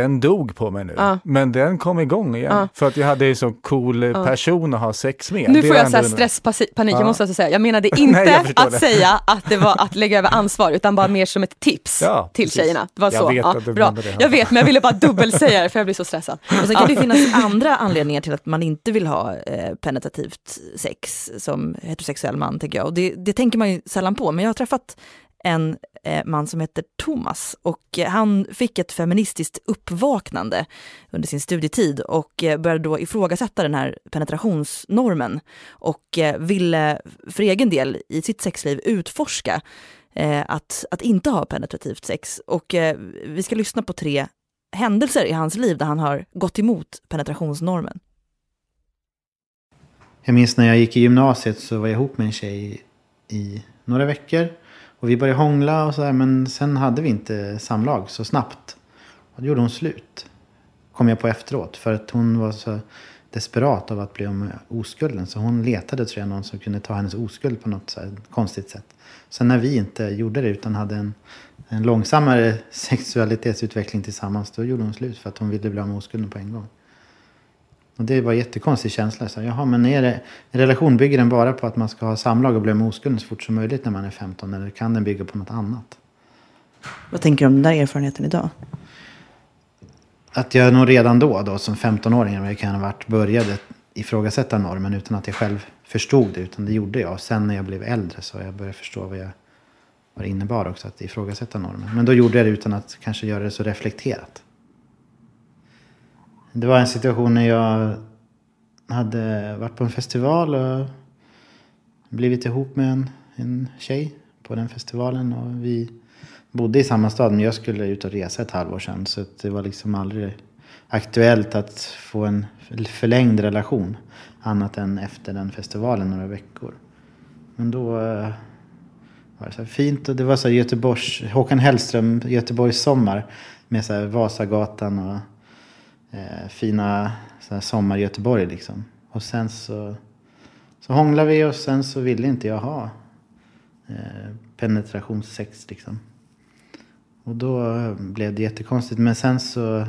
den dog på mig nu, Ja. men den kom igång igen. Ja. För att jag hade en så cool eh, person att ha sex med. Nu Det får jag så stresspanik, Ja. jag måste alltså säga. Jag menade Nej, inte jag förstår att det. säga att det var att lägga över ansvar, utan bara mer som ett tips Ja, till precis. tjejerna. Det var Jag så. vet ja, att du bra. det. Jag vet, men jag ville bara dubbelsäga det för jag blir så stressad. Och sen kan det finnas andra anledningar till att man inte vill ha eh, penetrativt sex som heterosexuell man, tänker jag. Och det, det tänker man ju sällan på, men jag har träffat en Eh, man som heter Thomas och eh, han fick ett feministiskt uppvaknande under sin studietid och eh, började då ifrågasätta den här penetrationsnormen och ville för egen del i sitt sexliv utforska att, att inte ha penetrativt sex. Och vi ska lyssna på tre händelser i hans liv där han har gått emot penetrationsnormen. Jag minns när jag gick i gymnasiet så var jag ihop med en tjej i några veckor. Och vi började hångla och sådär men sen hade vi inte samlag så snabbt. Och då gjorde hon slut. Kom jag på efteråt. För att hon var så desperat av att bli om oskulden. Så hon letade tror jag någon som kunde ta hennes oskuld på något så här konstigt sätt. Sen när vi inte gjorde det utan hade en, en långsammare sexualitetsutveckling tillsammans. Då gjorde hon slut för att hon ville bli av med oskulden på en gång. Och det var en jättekonstig känsla. Så, jaha, men är det, en relation bygger den bara på att man ska ha samlag och bli med oskulden så fort som möjligt när man är 15? Eller kan den bygga på något annat? Vad tänker du om den där erfarenheten idag? Att jag nog redan då, då som 15-åring, jag kan ha varit, började ifrågasätta normen utan att jag själv förstod det. Utan det gjorde jag. Och sen när jag blev äldre så jag började förstå vad, jag, vad det innebar också att ifrågasätta normen. Men då gjorde jag det utan att kanske göra det så reflekterat. Det var en situation när jag hade varit på en festival och blivit ihop med en, en tjej på den festivalen. Och vi bodde i samma stad men jag skulle ut och resa ett halvår sedan. Så det var liksom aldrig aktuellt att få en förlängd relation. Annat än efter den festivalen några veckor. Men då eh, var det så här fint och det var så här Göteborgs, Håkan Hellström, Göteborgs sommar. Med så här Vasagatan och eh, fina här sommar i Göteborg liksom. Och sen så, så hånglade vi och sen så ville inte jag ha eh, penetrationssex liksom. Och då eh, blev det jättekonstigt. Men sen så,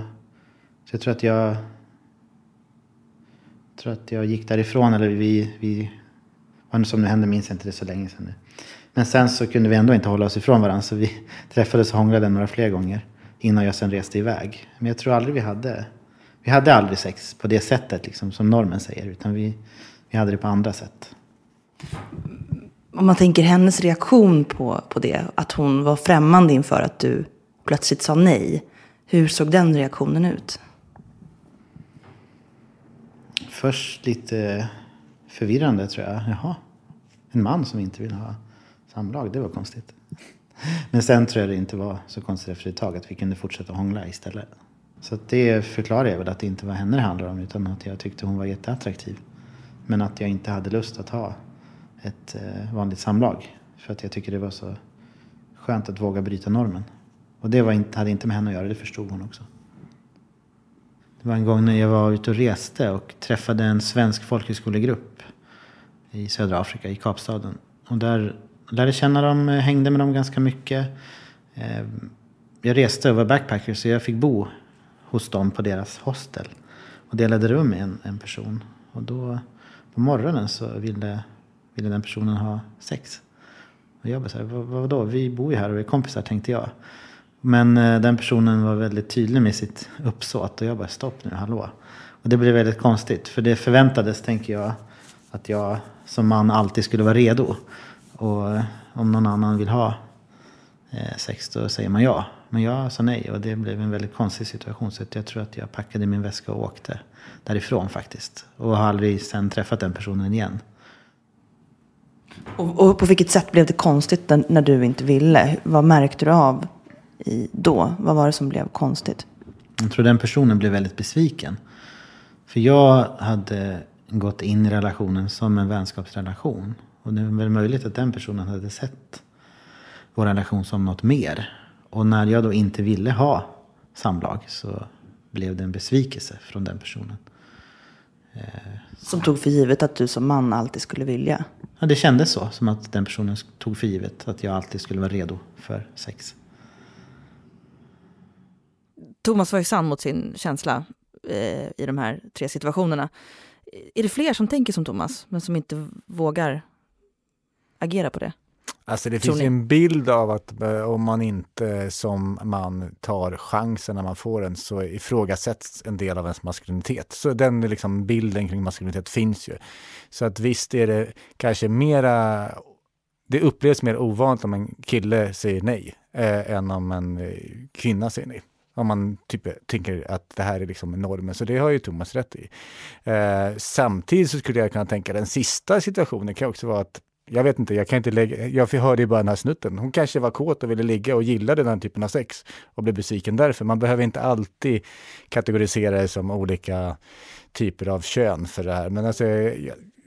så jag tror att jag tror att jag gick därifrån eller vi, vi vad som nu hände minns jag inte det är så länge sedan nu. Men sen så kunde vi ändå inte hålla oss ifrån varandra så vi träffades och hånglade några fler gånger innan jag sen reste iväg. Men jag tror aldrig vi hade, vi hade aldrig sex på det sättet liksom som normen säger utan vi, vi hade det på andra sätt. Om man tänker hennes reaktion på, på det, att hon var främmande inför att du plötsligt sa nej. Hur såg den reaktionen ut? Först lite förvirrande tror jag. Jaha, en man som inte vill ha samlag, det var konstigt. Men sen tror jag det inte var så konstigt efter ett tag att vi kunde fortsätta hångla istället. Så att det förklarar jag väl att det inte var henne det handlar om utan att jag tyckte hon var jätteattraktiv. Men att jag inte hade lust att ha ett eh, vanligt samlag. För att jag tycker det var så skönt att våga bryta normen. Och det var inte, hade inte med henne att göra, det förstod hon också. Det var en gång när jag var ute och reste och träffade en svensk folkhögskolegrupp i södra Afrika, i Kapstaden. Och där lärde känna dem, eh, hängde med dem ganska mycket. Eh, jag reste och var backpacker så jag fick bo hos dem på deras hostel. Och delade rum med en, en person. Och då på morgonen så ville, ville den personen ha sex. Och jag bara så här, vad, vadå? Vi bor ju här och är kompisar tänkte jag. Men eh, den personen var väldigt tydlig med sitt uppsåt och jag bara stopp nu, hallå. Och det blev väldigt konstigt för det förväntades, tänker jag, att jag som man alltid skulle vara redo. Och eh, om någon annan vill ha eh, sex då säger man ja. Men jag sa nej och det blev en väldigt konstig situation så jag tror att jag packade min väska och åkte därifrån faktiskt. Och har aldrig sen träffat den personen igen. Och, och på vilket sätt blev det konstigt när du inte ville? Vad märkte du av i, då? Vad var det som blev konstigt? Jag tror den personen blev väldigt besviken. För jag hade gått in i relationen som en vänskapsrelation. Och det är väl möjligt att den personen hade sett vår relation som något mer. Och när jag då inte ville ha samlag så blev det en besvikelse från den personen. Som tog för givet att du som man alltid skulle vilja. Ja, det kändes så, som att den personen tog för givet att jag alltid skulle vara redo för sex. Thomas var ju sann mot sin känsla eh, i de här tre situationerna. Är det fler som tänker som Thomas, men som inte vågar agera på det? Alltså det Tror finns ni? ju en bild av att eh, om man inte som man tar chansen när man får den så ifrågasätts en del av ens maskulinitet. Så den liksom bilden kring maskulinitet finns ju. Så att visst är det kanske mera, det upplevs mer ovanligt om en kille säger nej eh, än om en eh, kvinna säger nej. Om man typ, tänker att det här är liksom normen, så det har ju Thomas rätt i. Eh, samtidigt så skulle jag kunna tänka den sista situationen kan också vara att jag vet inte, jag kan inte lägga, jag hörde ju bara den här snutten. Hon kanske var kåt och ville ligga och gillade den typen av sex och blev besviken därför. Man behöver inte alltid kategorisera det som olika typer av kön för det här. Men alltså,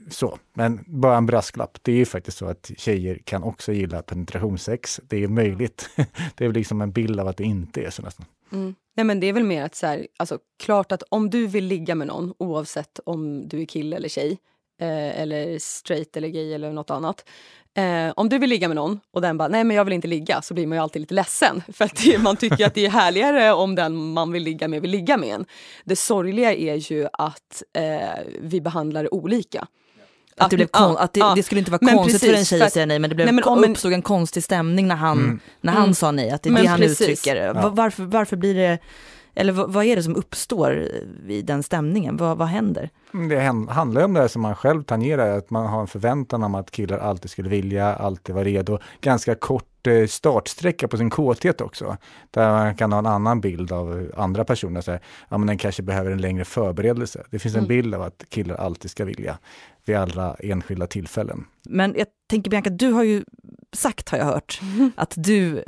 så. Men bara en brasklapp. Det är ju faktiskt så att tjejer kan också gilla penetrationssex. Det är möjligt. Det är väl liksom en bild av att det inte är så nästan. Mm. Nej, men det är väl mer att så här, alltså, klart att om du vill ligga med någon oavsett om du är kille eller tjej eh, eller straight eller gay eller något annat. Eh, om du vill ligga med någon och den bara nej men jag vill inte ligga så blir man ju alltid lite ledsen för att det, man tycker att det är härligare om den man vill ligga med vill ligga med en. Det sorgliga är ju att eh, vi behandlar det olika. Att, det, blev kon- att det, ja. det skulle inte vara Men konstigt för precis, en tjej för att att- säga nej, men det blev, Nej, men om en- uppstod en konstig stämning när han, när han Mm. sa nej, att det är det han precis. uttrycker. Va- Varför, varför blir det, eller vad, är det som uppstår i den stämningen? Vad, vad händer? Det handlar om det som man själv tangerar, att man har en förväntan om att killar alltid skulle vilja, alltid vara redo. Ganska kort eh, startsträcka på sin kåthet också. Där man kan ha en annan bild av andra personer. Så här, ja, men den kanske behöver en längre förberedelse. Det finns en Mm. bild av att killar alltid ska vilja vid alla enskilda tillfällen. Men jag tänker Bianca, du har ju sagt, har jag hört, att du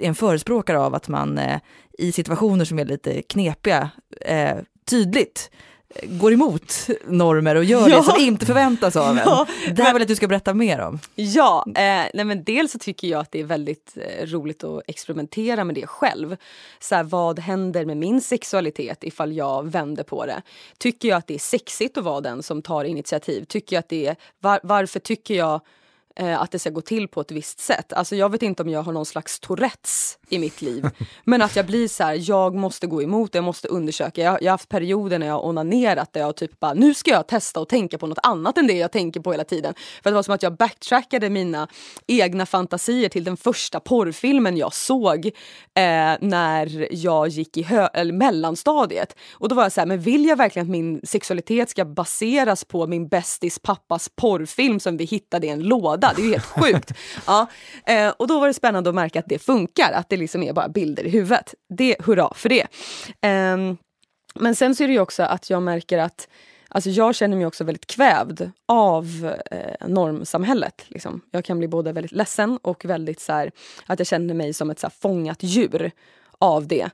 en förespråkare av att man eh, i situationer som är lite knepiga eh, tydligt eh, går emot normer och gör Ja. det som inte förväntas av en. Ja, Det här vill jag att du ska berätta mer om. Ja, eh, nej men dels så tycker jag att det är väldigt eh, roligt att experimentera med det själv. Så här, vad händer med min sexualitet ifall jag vänder på det? Tycker jag att det är sexigt att vara den som tar initiativ? Tycker jag att det är, var, varför tycker jag eh, att det ska gå till på ett visst sätt? Alltså jag vet inte om jag har någon slags tourettes i mitt liv. men att jag blir så här, jag måste gå emot det, jag måste undersöka. Jag, jag har haft perioder när jag har onanerat där jag typ bara, nu ska jag testa och tänka på något annat än det jag tänker på hela tiden. För det var som att jag backtrackade mina egna fantasier till den första porrfilmen jag såg eh, när jag gick i hö- eller mellanstadiet. Och då var jag så här, men vill jag verkligen att min sexualitet ska baseras på min bästis pappas porrfilm som vi hittade i en låda? Det är ju helt sjukt. Ja, eh, och då var det spännande att märka att det funkar, att det liksom är bara bilder i huvudet. Det, hurra för det. Ehm, men sen så är det ju också att jag märker att Alltså jag känner mig också väldigt kvävd av eh, normsamhället. Liksom. Jag kan bli både väldigt ledsen och väldigt så här, att jag känner mig som ett så här, fångat djur av det.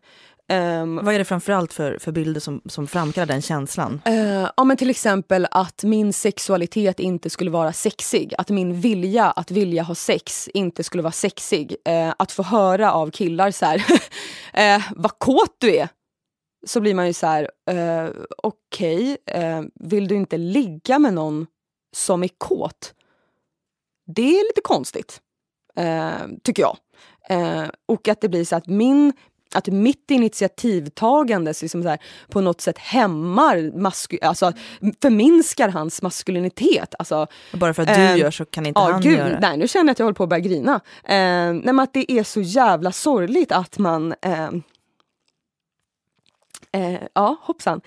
Ehm, Vad är det framförallt för, för bilder som, som framkallar den känslan? Eh, ja, men till exempel att min sexualitet inte skulle vara sexig. Att min vilja att vilja ha sex inte skulle vara sexig. Eh, att få höra av killar så här, eh, vad kåt du är. Så blir man ju så här, eh, okej, eh, vill du inte ligga med någon som är kåt? Det är lite konstigt, tycker jag. Och att det blir så att min att mitt initiativtagande liksom så här, på något sätt hämmar, masku- alltså förminskar hans maskulinitet. Alltså, Bara för att du Eh, gör så kan inte Ja, han gud, göra. nej nu känner jag att jag håller på att börja grina. Eh, nej, men att det är så jävla sorgligt att man... Eh, eh, ja, hoppsan.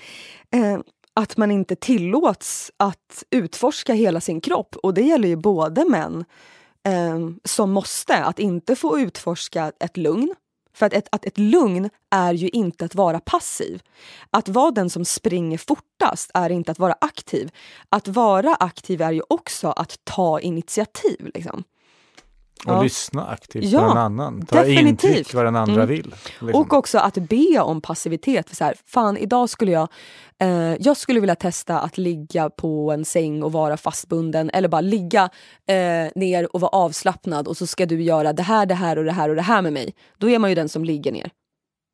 Eh, att man inte tillåts att utforska hela sin kropp. Och det gäller ju både män eh, som måste, att inte få utforska ett lugn. För att ett, att ett lugn är ju inte att vara passiv. Att vara den som springer fortast är inte att vara aktiv. Att vara aktiv är ju också att ta initiativ. Liksom. Och Ja. lyssna aktivt Ja, på den annan. Ta definitivt. intryck vad den andra Mm. vill. liksom. Och också att be om passivitet. För så här, fan, idag skulle jag, eh, jag skulle vilja testa att ligga på en säng och vara fastbunden eller bara ligga eh, ner och vara avslappnad och så ska du göra det här, det här och det här och det här med mig. Då är man ju den som ligger ner,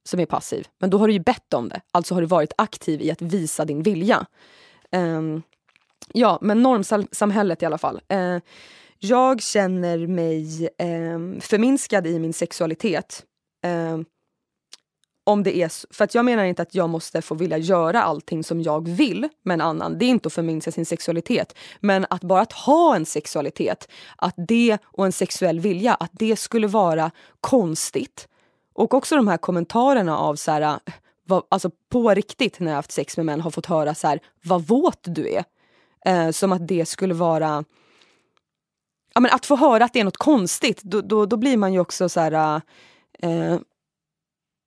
som är passiv. Men då har du ju bett om det, alltså har du varit aktiv i att visa din vilja. Ehm, ja, men normsamhället i alla fall. Eh, jag känner mig eh, förminskad i min sexualitet. Eh, om det är för att jag menar inte att jag måste få vilja göra allting som jag vill med en annan. Det är inte att förminska sin sexualitet. Men att bara att ha en sexualitet, att det och en sexuell vilja, att det skulle vara konstigt. Och också de här kommentarerna av så här, vad, alltså på riktigt när jag haft sex med män har fått höra så här, vad våt du är. Eh, som att det skulle vara ja, men att få höra att det är något konstigt, då, då, då blir man ju också så här... Eh,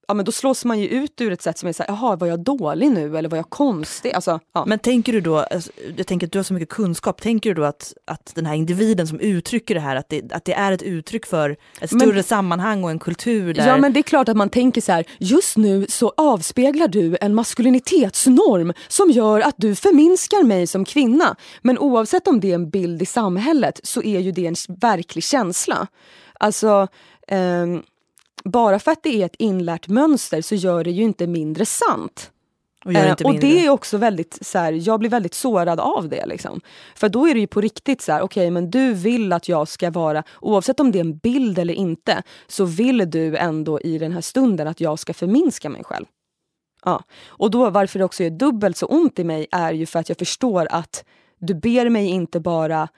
ja, men då slås man ju ut ur ett sätt som är så här, jaha, var jag dålig nu eller var jag konstig? Alltså, ja. Men tänker du då, alltså, jag tänker att du har så mycket kunskap, tänker du då att, att den här individen som uttrycker det här, att det, att det är ett uttryck för ett Men- större sammanhang och en kultur där... Ja men det är klart att man tänker så här, just nu så avspeglar du en maskulinitetsnorm som gör att du förminskar mig som kvinna. Men oavsett om det är en bild i samhället så är ju det en verklig känsla. Alltså, ehm, bara för att det är ett inlärt mönster så gör det ju inte mindre sant. och gör Eh, och det är också väldigt så här, jag blir väldigt sårad av det. Liksom. För då är det ju på riktigt så här, okej men du vill att jag ska vara, oavsett om det är en bild eller inte, så vill du ändå i den här stunden att jag ska förminska mig själv. Ja. Och då varför det också är dubbelt så ont i mig är ju för att jag förstår att du ber mig inte bara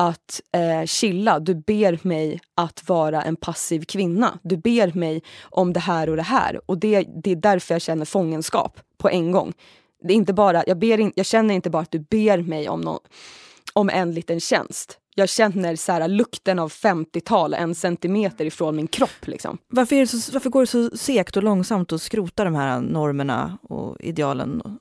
att eh, chilla, du ber mig att vara en passiv kvinna. Du ber mig om det här och det här. Och det, det är därför jag känner fångenskap på en gång. Det är inte bara, jag, ber in, jag känner inte bara att du ber mig om, nå- om en liten tjänst. Jag känner så här, lukten av 50-tal en centimeter ifrån min kropp. Liksom. Varför, är det så, varför går det så segt och långsamt att skrota de här normerna och idealen?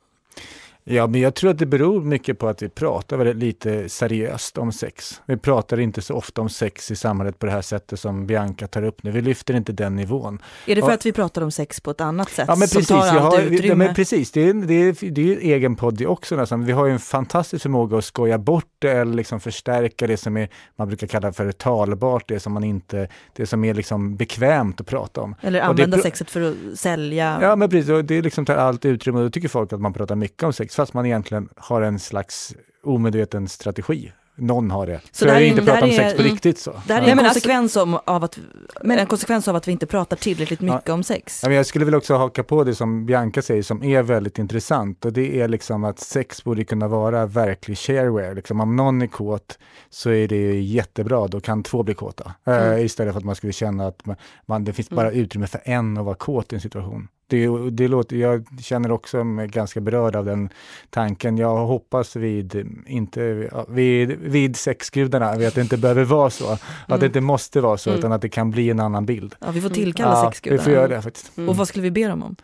Ja, men jag tror att det beror mycket på att vi pratar väldigt lite seriöst om sex. Vi pratar inte så ofta om sex i samhället på det här sättet som Bianca tar upp nu. Vi lyfter inte den nivån. Är det för Ja. att vi pratar om sex på ett annat sätt Ja men som precis, tar vi allt har, utrymme? ja, men precis. Det, är, det, är, det är ju en egen podd det också nästan. Vi har ju en fantastisk förmåga att skoja bort det eller liksom förstärka det som är, man brukar kalla för talbart, det som man inte, det som är liksom bekvämt att prata om. Eller Och det använda pro- sexet för att sälja? Ja men precis, och det liksom tar allt utrymme och då tycker folk att man pratar mycket om sex fast man egentligen har en slags omedveten strategi. Någon har det. Så Så det jag här är- inte det prata här om sex är- på mm. riktigt så. Det här är ja. en, men alltså- konsekvens om, av att, Men- en konsekvens av att vi inte pratar tillräckligt mycket om sex. Ja, men jag skulle vilja också haka på det som Bianca säger som är väldigt intressant och det är liksom att sex borde kunna vara verklig shareware. Liksom om någon är kåt så är det jättebra, då kan två bli kåta. Eh, istället för att man skulle känna att man, man, det finns bara utrymme för en att vara kåt i en situation. Det, det låter, jag känner också mig ganska berörd av den tanken. Jag hoppas vid, inte, vid, vid sexgudarna, att det inte behöver vara så. Att det inte måste vara så, utan att det kan bli en annan bild. Ja, vi får tillkalla Ja, vi sexgudarna. får göra det faktiskt. Och vad skulle vi be dem om?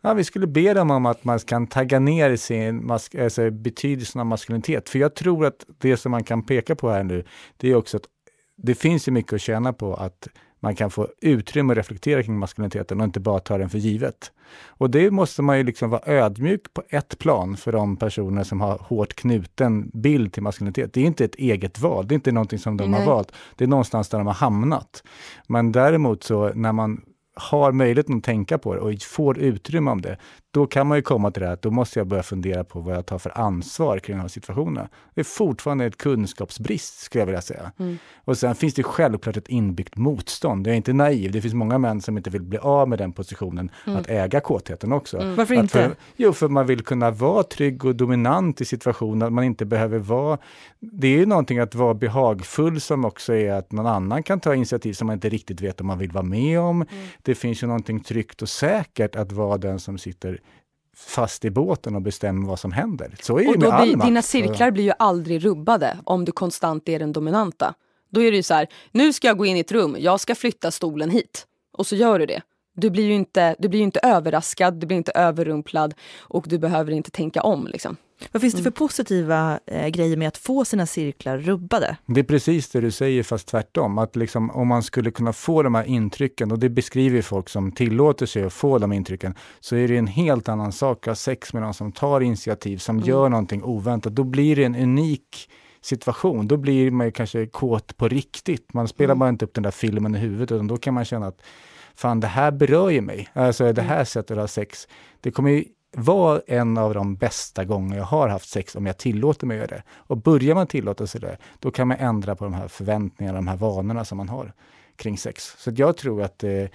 Ja, vi skulle be dem om att man kan tagga ner sin mas- alltså betydelsen av maskulinitet. För jag tror att det som man kan peka på här nu, det är också att det finns ju mycket att tjäna på att man kan få utrymme att reflektera kring maskuliniteten och inte bara ta den för givet. Och det måste man ju liksom vara ödmjuk på ett plan för de personer som har hårt knuten bild till maskulinitet. Det är inte ett eget val, det är inte någonting som de Nej. har valt. Det är någonstans där de har hamnat. Men däremot så när man har möjligheten att tänka på det och får utrymme om det, då kan man ju komma till det här att då måste jag börja fundera på vad jag tar för ansvar kring den här situationen. Det är fortfarande ett kunskapsbrist skulle jag vilja säga. Och sen finns det självklart ett inbyggt motstånd. Jag är inte naiv. Det finns många män som inte vill bli av med den positionen att äga kåtheten också. Varför Att inte? För, jo, för man vill kunna vara trygg och dominant i situationen, att man inte behöver vara... Det är ju någonting att vara behagfull som också är att någon annan kan ta initiativ som man inte riktigt vet om man vill vara med om. Det finns ju någonting tryggt och säkert att vara den som sitter fast i båten och bestämmer vad som händer. Så är det Och med all blir, dina cirklar blir ju aldrig rubbade om du konstant är den dominanta. Då är det ju så här, nu ska jag gå in i ett rum, jag ska flytta stolen hit. Och så gör du det. Du blir ju inte, du blir inte överraskad, du blir inte överrumplad och du behöver inte tänka om. Liksom. Vad finns det för positiva eh, grejer med att få sina cirklar rubbade? Det är precis det du säger fast tvärtom. Att liksom, om man skulle kunna få de här intrycken, och det beskriver folk som tillåter sig att få de intrycken, så är det en helt annan sak att ha sex med någon som tar initiativ, som Mm. gör någonting oväntat. Då blir det en unik situation. Då blir man ju kanske kåt på riktigt. Man spelar Mm. bara inte upp den där filmen i huvudet, utan då kan man känna att fan, det här berör ju mig. Alltså det här sättet att ha sex. Det kommer ju vara en av de bästa gånger jag har haft sex om jag tillåter mig att göra det. Och börjar man tillåta sig det, då kan man ändra på de här förväntningarna, de här vanorna som man har kring sex. Så jag tror att, eh,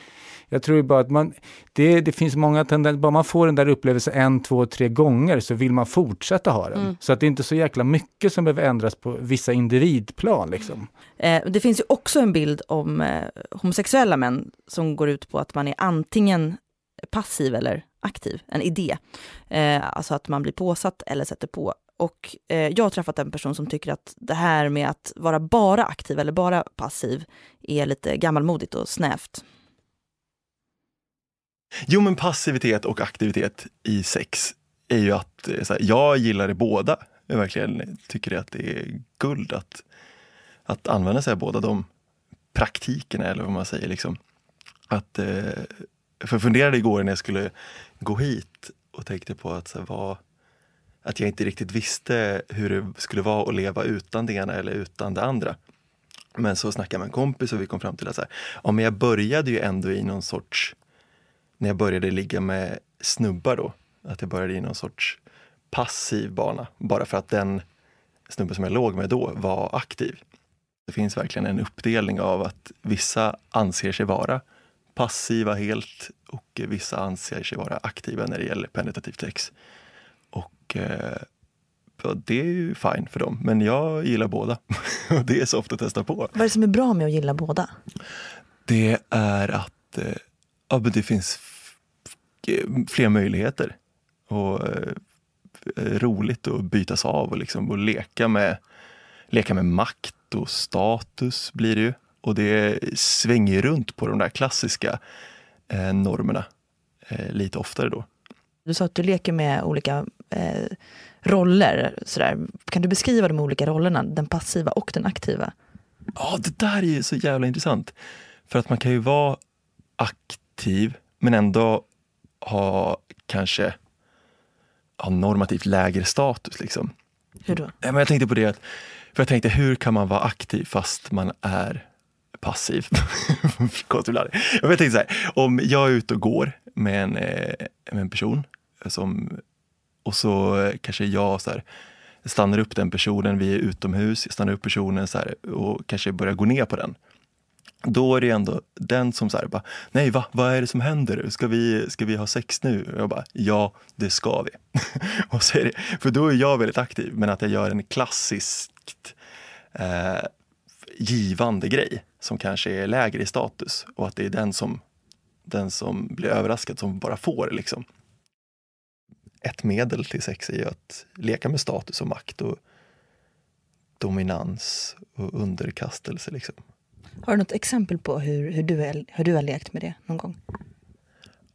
jag tror bara att man, det, det finns många tendenser, bara man får den där upplevelsen en, två, tre gånger så vill man fortsätta ha den. Så att det är inte så jäkla mycket som behöver ändras på vissa individplan liksom. Eh, det finns ju också en bild om eh, homosexuella män som går ut på att man är antingen passiv eller aktiv, en idé. Eh, alltså att man blir påsatt eller sätter på. Och eh, jag har träffat en person som tycker att det här med att vara bara aktiv eller bara passiv är lite gammalmodigt och snävt. Jo, men passivitet och aktivitet i sex är ju att eh, så här, jag gillar det båda. Jag verkligen tycker att det är guld att, att använda sig av båda de praktikerna eller vad man säger. Liksom. Att, eh, för jag funderade igår när jag skulle gå hit och tänkte på att, så här, vad, att jag inte riktigt visste hur det skulle vara att leva utan det ena eller utan det andra. Men så snackade jag med en kompis och vi kom fram till att så här, ja, men jag började ju ändå i någon sorts när jag började ligga med snubbar då, att jag började i någon sorts passiv bana, bara för att den snubben som jag låg med då var aktiv. Det finns verkligen en uppdelning av att vissa anser sig vara passiva helt och vissa anser sig vara aktiva när det gäller penetrativt sex. Och eh, det är ju fine för dem, men jag gillar båda. och det är soft att testa på. Vad är det som är bra med att gilla båda? Det är att eh, ja, det finns f- fler möjligheter. Och eh, roligt att bytas av och, liksom, och leka, med, leka med makt och status blir det ju. Och det svänger ju runt på de där klassiska eh, normerna eh, lite oftare då. Du sa att du leker med olika eh, roller. Sådär. Kan du beskriva de olika rollerna, den passiva och den aktiva? Ja, det där är ju så jävla intressant. För att man kan ju vara aktiv men ändå ha kanske ha normativt lägre status. Liksom. Hur då? Ja, men jag tänkte på det, att, för jag tänkte hur kan man vara aktiv fast man är passiv? Konstigt ibland. Jag tänkte så här, om jag är ute och går med en, eh, med en person som, och så eh, kanske jag så här, stannar upp den personen, vi är utomhus, jag stannar upp personen så här, och kanske börjar gå ner på den. Då är det ändå den som säger bara, nej va, vad är det som händer? Ska vi, ska vi ha sex nu? Och jag bara, ja det ska vi. och så är det, för då är jag väldigt aktiv, men att jag gör en klassiskt eh, givande grej som kanske är lägre i status och att det är den som, den som blir överraskad som bara får liksom. Ett medel till sex är ju att leka med status och makt och dominans och underkastelse. Liksom. Har du något exempel på hur, hur, du, är, hur du har lekt med det någon gång?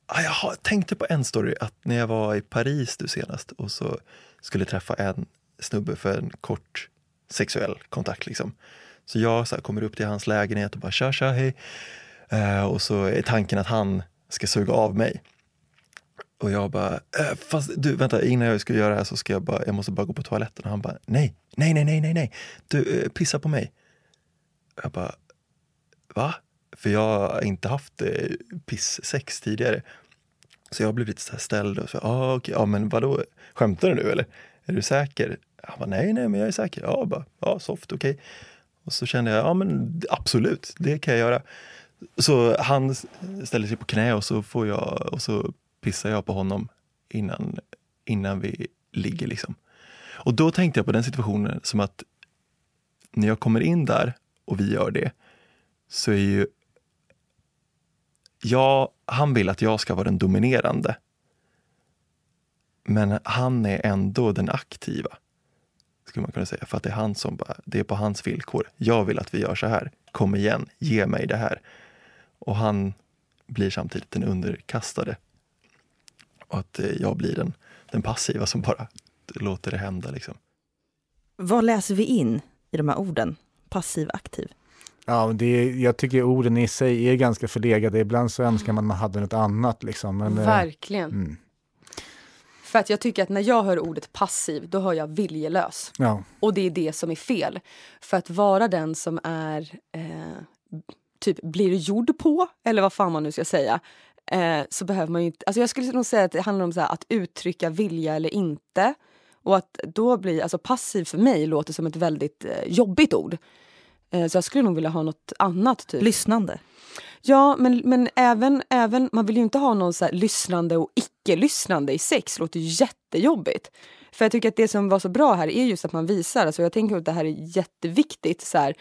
Ja, Jag har- tänkte på en story, att när jag var i Paris nu senast och så skulle träffa en snubbe för en kort sexuell kontakt. Liksom. Så jag så här, kommer upp till hans lägenhet och bara tja, tja, hej. Eh, och så är tanken att han ska suga av mig. Och jag bara, äh, fast du vänta, innan jag ska göra det här så ska jag bara, jag måste bara gå på toaletten. Och han bara, nej, nej, nej, nej, nej, nej, du eh, pissa på mig. Jag bara, va? För jag har inte haft eh, pissex tidigare. Så jag blev lite så här ställd och så, ah, okej, ja men vadå, skämtar du nu eller? Är du säker? Han bara, nej, nej, men jag är säker. Ja, bara, ja soft, okej. Och så kände jag, ja men absolut, det kan jag göra. Så han ställer sig på knä och så får jag, och så pissar jag på honom innan, innan vi ligger liksom. Och då tänkte jag på den situationen som att när jag kommer in där och vi gör det så är ju jag, han vill att jag ska vara den dominerande. Men han är ändå den aktiva. Skulle man kunna säga. För att det är han som bara, det är på hans villkor. Jag vill att vi gör så här. Kom igen, ge mig det här. Och han blir samtidigt den underkastade. Och att eh, jag blir den, den passiva som bara låter det hända. Liksom. Vad läser vi in i de här orden? Passiv, aktiv? Ja, det är, jag tycker orden i sig är ganska förlegade. Ibland så önskar man man hade något annat. Liksom. Men, eh, Verkligen. mm, För att jag tycker att när jag hör ordet passiv, då hör jag viljelös. ja. Och det är det som är fel. För att vara den som är eh, typ blir gjord på, eller vad fan man nu ska säga, eh, så behöver man ju inte... Alltså jag skulle nog säga att det handlar om så här, att uttrycka vilja eller inte. Och att då blir, alltså passiv för mig låter som ett väldigt eh, jobbigt ord. Eh, så jag skulle nog vilja ha något annat. typ. Lyssnande? Ja, men, men även, även, man vill ju inte ha någon så lyssnande och icke-lyssnande i sex. Det låter jättejobbigt. För jag tycker att det som var så bra här är just att man visar, alltså jag tänker att det här är jätteviktigt, så här,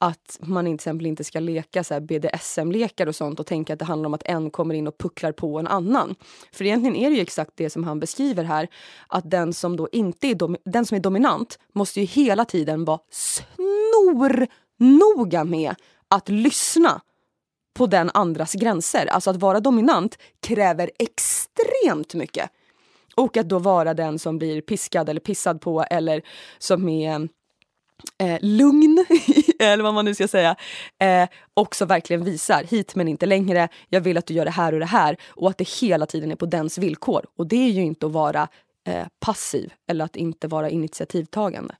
att man till exempel inte ska leka så BDSM-lekar och sånt och tänka att det handlar om att en kommer in och pucklar på en annan. För egentligen är det ju exakt det som han beskriver här, att den som då inte är, dom- den som är dominant måste ju hela tiden vara snornoga med att lyssna på den andras gränser. Alltså att vara dominant kräver extremt mycket. Och att då vara den som blir piskad eller pissad på eller som är eh, lugn, eller vad man nu ska säga, eh, också verkligen visar hit men inte längre, jag vill att du gör det här och det här och att det hela tiden är på dens villkor. Och det är ju inte att vara eh, passiv eller att inte vara initiativtagande.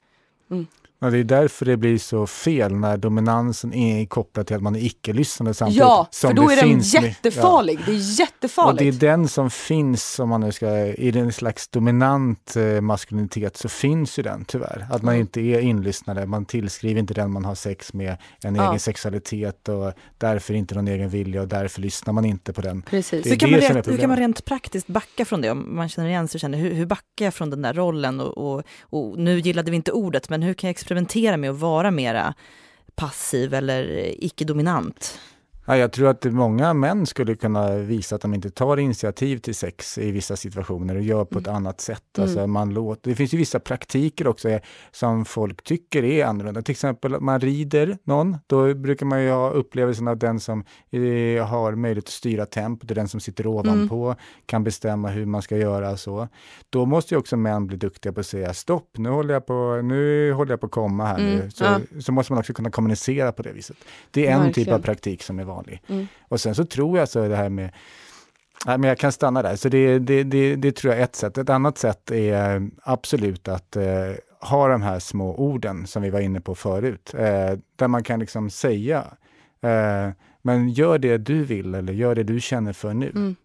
Mm. Ja, det är därför det blir så fel när dominansen är kopplad till att man är icke-lyssnande samtidigt. Ja, för då är den jättefarlig. Det är Ja. Och det är jättefarligt. den som finns, om man nu ska, i en slags dominant eh, maskulinitet så finns ju den tyvärr. Att man Mm. inte är inlyssnare, man tillskriver inte den man har sex med en Ja. egen sexualitet och därför inte någon egen vilja och därför lyssnar man inte på den. Precis. Hur kan, man rent, hur kan man rent praktiskt backa från det? Om man känner igen sig, känner, hur, hur backar jag från den där rollen? Och, och, och nu gillade vi inte ordet, men hur kan jag experimentera med att vara mera passiv eller icke-dominant? Ja, jag tror att många män skulle kunna visa att de inte tar initiativ till sex i vissa situationer och gör på ett annat sätt. Alltså man låter, det finns ju vissa praktiker också eh, som folk tycker är annorlunda. Till exempel att man rider någon, då brukar man ju ha upplevelsen av den som eh, har möjlighet att styra tempot, den som sitter ovanpå, kan bestämma hur man ska göra så. Då måste ju också män bli duktiga på att säga stopp, nu håller jag på, nu håller jag på att komma här nu. Mm, Så, ja. så måste man också kunna kommunicera på det viset. Det är en typ Verkligen. av praktik som är vanlig. Mm. Och sen så tror jag så det här med Nej, men jag kan stanna där. Så det, det, det, det tror jag är ett sätt. Ett annat sätt är absolut att eh, ha de här små orden som vi var inne på förut. Eh, där man kan liksom säga, eh, men gör det du vill eller gör det du känner för nu. Mm.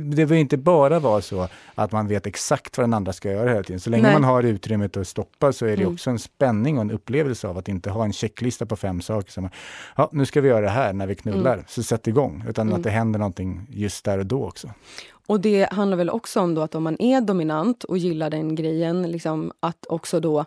Det vill inte bara vara så att man vet exakt vad den andra ska göra hela tiden. Så länge Nej. man har utrymmet att stoppa så är det Mm. också en spänning och en upplevelse av att inte ha en checklista på fem saker som, ja nu ska vi göra det här när vi knullar, Mm. så sätt igång. Utan att det händer någonting just där och då också. Och det handlar väl också om då att om man är dominant och gillar den grejen, liksom att också då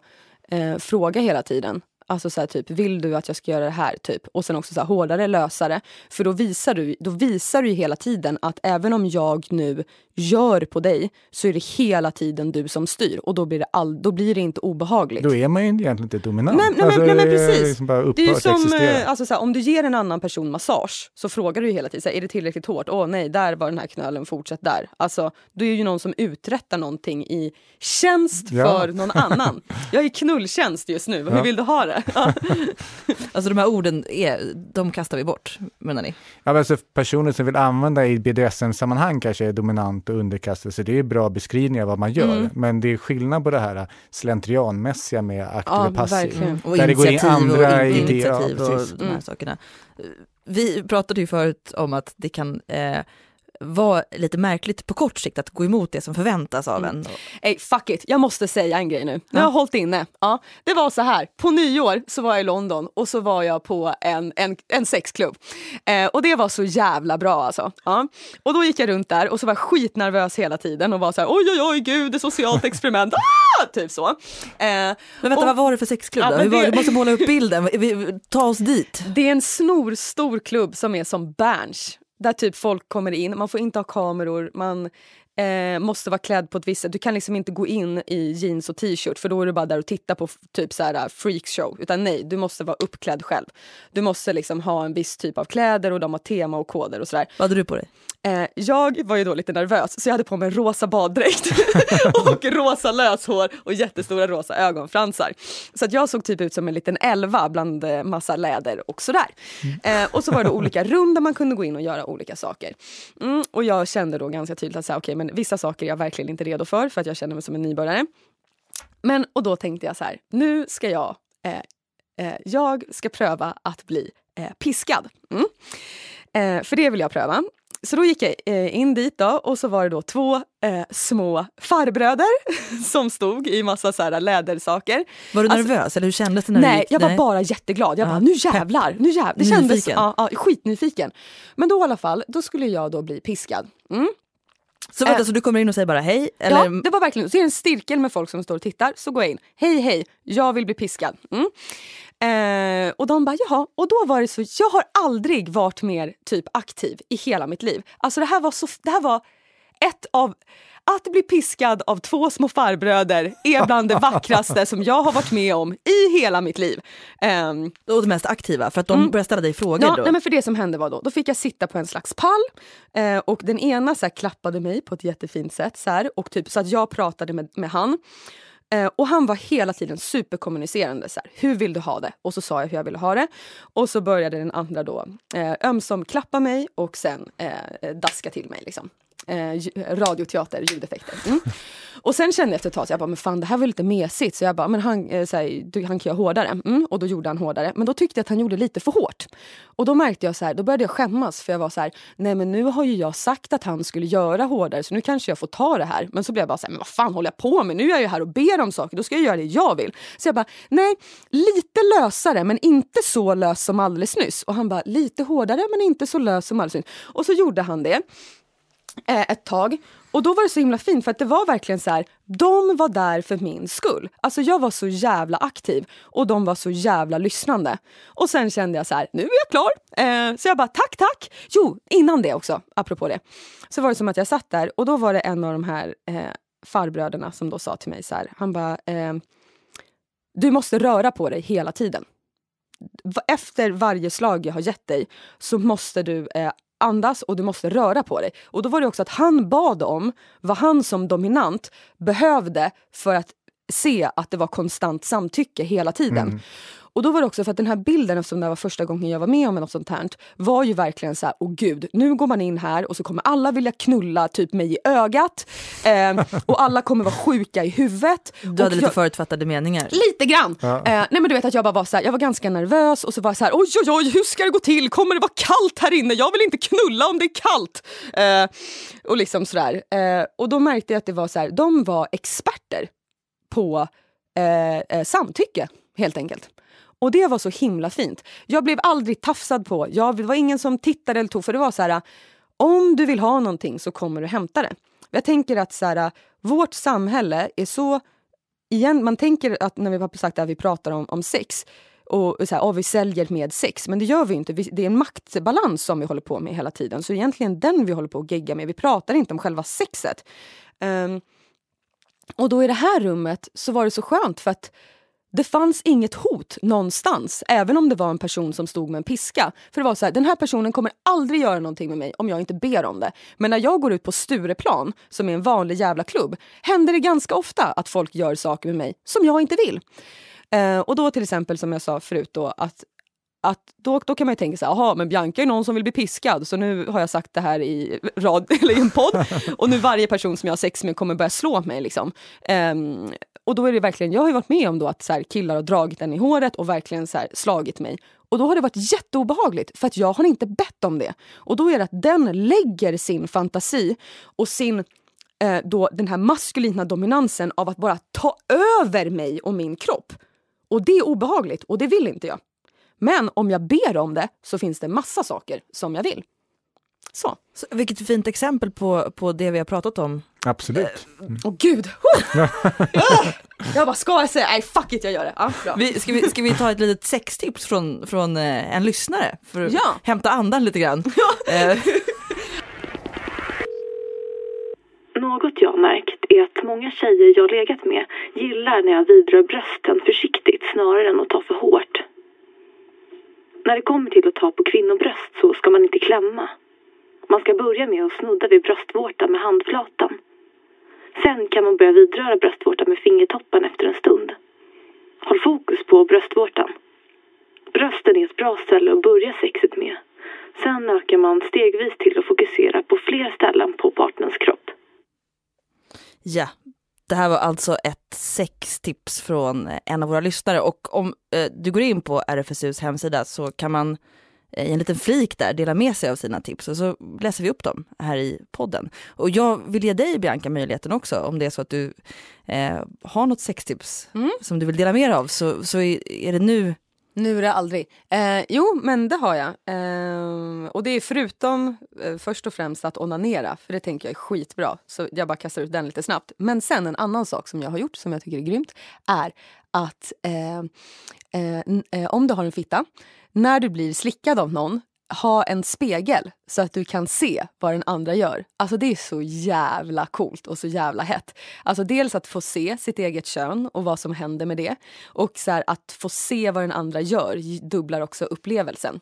eh, fråga hela tiden. Alltså så här, typ, vill du att jag ska göra det här? Typ. Och sen också så här, hårdare, lösare. För då visar, du, då visar du hela tiden att även om jag nu gör på dig så är det hela tiden du som styr. Och då blir det, all, då blir det inte obehagligt. Då är man ju egentligen inte dominant. Nej, nej, men- nej, är precis. Liksom bara Det är som eh, alltså, så här, om du ger en annan person massage så frågar du ju hela tiden, så här, är det tillräckligt hårt? Åh nej, där var den här knölen, fortsätt där. Alltså, du är ju någon som uträttar någonting i tjänst Ja. för någon annan. Jag är i knulltjänst just nu, hur Ja. vill du ha det? Alltså de här orden, är, de kastar vi bort, menar ni? Ja, alltså personer som vill använda i BDSM-sammanhang kanske är dominant och underkastelse. Det är bra beskrivningar av vad man gör. Mm. Men det är skillnad på det här slentrianmässiga med aktiv Ja, och passiv. verkligen. Och Där det går in andra och in- idéer, initiativ ja, och de här Mm. sakerna. Vi pratade ju förut om att det kan eh, vara lite märkligt på kort sikt att gå emot det som förväntas av Mm. en. Ey, fuck it, jag måste säga en grej nu. Nu har jag hållit inne. Ja, det var så här, på nyår så var jag i London och så var jag på en, en, en sexklubb. Eh, och det var så jävla bra alltså. Ja. Och då gick jag runt där och så var jag skitnervös hela tiden och var så här oj oj oj gud, det är socialt experiment. ah! Typ så. Eh, Men vänta, Och- vad var det för sexklubb? Ja, Hur var, det- Du måste måla upp bilden, Vi- vi- ta oss dit. Det är en snor stor klubb som är som Berns. Där typ folk kommer in, man får inte ha kameror, man, eh, måste vara klädd på ett visst sätt. Du kan liksom inte gå in i jeans och t-shirt för då är du bara där och tittar på typ så här uh, freakshow. Utan nej, du måste vara uppklädd själv. Du måste liksom ha en viss typ av kläder och de har tema och koder och sådär. Vad hade du på dig? Eh, jag var ju då lite nervös så jag hade på mig en rosa baddräkt och rosa löshår och jättestora rosa ögonfransar. Så att jag såg typ ut som en liten elva bland eh, massa läder och sådär. Eh, och så var det olika rum där man kunde gå in och göra olika saker. Mm, och jag kände då ganska tydligt att så här, okay, men vissa saker är jag verkligen inte redo för för att jag känner mig som en nybörjare. Men och då tänkte jag så här, nu ska jag eh, eh, jag ska pröva att bli eh, piskad. Mm. Eh, för det vill jag pröva. Så då gick jag eh, in dit då, och så var det då två eh, små farbröder som stod i massa så här lädersaker. Var du Alltså- nervös eller hur kändes det när du Nej, gick? jag var bara jätteglad. Jag Ja, bara, nu jävlar! Nu jävlar. Det kändes Nyfiken. ja, ja, skitnyfiken. Men då i alla fall, då skulle jag då bli piskad. Mm. Så vänta, eh, så du kommer in och säger bara hej? Eller? Ja, det var verkligen så. är det en cirkel med folk som står och tittar. Så går jag in. Hej, hej, jag vill bli piskad. Mm. Eh, och de bara, jaha. Och då var det så, jag har aldrig varit mer typ aktiv i hela mitt liv. Alltså det här var så, det här var ett av att bli piskad av två små farbröder är bland det vackraste som jag har varit med om i hela mitt liv. Ehm, Och det mest aktiva, för att de Mm. började ställa dig frågor Ja, då? nej, men för det som hände var då, då fick jag sitta på en slags pall eh, och den ena så här, klappade mig på ett jättefint sätt så, här, och typ, så att jag pratade med, med han. Eh, och han var hela tiden superkommunicerande. Så här, hur vill du ha det? Och så sa jag hur jag ville ha det. Och så började den andra då eh, ömsom klappa mig och sen eh, daska till mig. Liksom. Eh, radioteater, ljudeffekter. Mm. Och sen kände jag efter ett tag, så jag bara, men fan det här var lite mesigt. Så jag bara, men han, eh, så här, du, han kan göra hårdare. Mm. Och då gjorde han hårdare. Men då tyckte jag att han gjorde lite för hårt. Och då märkte jag så här, då började jag skämmas för jag var så här, nej men nu har ju jag sagt att han skulle göra hårdare så nu kanske jag får ta det här. Men så blev jag bara så här, men vad fan håller jag på med? Nu är jag ju här och ber om saker, då ska jag göra det jag vill. Så jag bara, nej, lite lösare men inte så lös som alldeles nyss. Och han bara, lite hårdare men inte så lös som alldeles nyss. Och så gjorde han det Eh, ett tag. Och då var det så himla fint för att det var verkligen så här, de var där för min skull. Alltså jag var så jävla aktiv och de var så jävla lyssnande. Och sen kände jag så här, nu är jag klar. Eh, så jag bara tack tack. Jo, innan det också, apropå det. Så var det som att jag satt där och då var det en av de här eh, farbröderna som då sa till mig så här, han bara, eh, du måste röra på dig hela tiden efter varje slag jag har gett dig så måste du eh, andas och du måste röra på dig. Och då var det också att han bad om vad han som dominant behövde för att se att det var konstant samtycke hela tiden. Mm. Och då var det också för att den här bilden, eftersom det var första gången jag var med om något sånt här, var ju verkligen så här, åh gud, nu går man in här och så kommer alla vilja knulla typ mig i ögat. Eh, och alla kommer vara sjuka i huvudet. Du och hade lite jag, förutfattade meningar? Lite grann. Eh, nej men du vet att jag bara var så här, jag var ganska nervös och så var jag så här, oj oj oj hur ska det gå till? Kommer det vara kallt här inne? Jag vill inte knulla om det är kallt. Eh, och liksom sådär. Eh, och då märkte jag att det var så här, de var experter på eh, eh, samtycke helt enkelt. Och det var så himla fint. Jag blev aldrig tafsad på. Jag, det var ingen som tittade eller tog. För det var så här, om du vill ha någonting så kommer du hämta det. Jag tänker att så här, vårt samhälle är så... Igen, man tänker att när vi har sagt att vi pratar om, om sex och så här, oh, vi säljer med sex, men det gör vi inte. Vi, det är en maktbalans som vi håller på med hela tiden. Så egentligen den vi håller på att gegga med. Vi pratar inte om själva sexet. Um, och då i det här rummet så var det så skönt för att det fanns inget hot någonstans, även om det var en person som stod med en piska. För det var så här, den här personen kommer aldrig göra någonting med mig om jag inte ber om det. Men när jag går ut på Stureplan, som är en vanlig jävla klubb, händer det ganska ofta att folk gör saker med mig som jag inte vill. Eh, och då till exempel som jag sa förut då att att då, då kan man ju tänka så här, jaha men Bianca är någon som vill bli piskad så nu har jag sagt det här i, rad, eller i en podd och nu varje person som jag har sex med kommer börja slå mig. Liksom. Ehm, och då är det verkligen, jag har ju varit med om då att så här, killar har dragit den i håret och verkligen så här, slagit mig. Och då har det varit jätteobehagligt för att jag har inte bett om det. Och då är det att den lägger sin fantasi och sin eh, då den här maskulina dominansen av att bara ta över mig och min kropp. Och det är obehagligt och det vill inte jag. Men om jag ber om det så finns det massa saker som jag vill. Så. Så, vilket fint exempel på, på det vi har pratat om. Absolut. Åh gud! Huh! Ja! Jag bara, ska jag säga? Nej fuck it, jag gör det. Ja, bra. Vi, ska, vi, ska vi ta ett litet sextips från, från eh, en lyssnare? För att Ja. hämta andan lite grann. Eh, märkt är att många tjejer jag legat med gillar när jag vidrör brösten försiktigt snarare än att ta för hårt. När det kommer till att ta på kvinnobröst så ska man inte klämma. Man ska börja med att snudda vid bröstvårtan med handflatan. Sen kan man börja vidröra bröstvårtan med fingertoppen efter en stund. Håll fokus på bröstvårtan. Brösten är ett bra ställe att börja sexet med. Sen ökar man stegvis till att fokusera på fler ställen på partners kropp. Ja, det här var alltså ett sextips från en av våra lyssnare och om eh, du går in på RFSUs hemsida så kan man i en liten flik där dela med sig av sina tips och så läser vi upp dem här i podden. Och jag vill ge dig Bianca möjligheten också om det är så att du eh, har något sextips Mm. som du vill dela med dig av så, så är är det nu nu är det aldrig. Eh, jo, men det har jag. Eh, och det är förutom eh, först och främst att onanera, för det tänker jag är skitbra. Så jag bara kastar ut den lite snabbt. Men sen en annan sak som jag har gjort som jag tycker är grymt är att eh, eh, eh, om du har en fitta, när du blir slickad av någon, ha en spegel så att du kan se vad den andra gör. Alltså det är så jävla coolt och så jävla hett. Alltså dels att få se sitt eget kön och vad som händer med det. Och så här, att få se vad den andra gör dubblar också upplevelsen.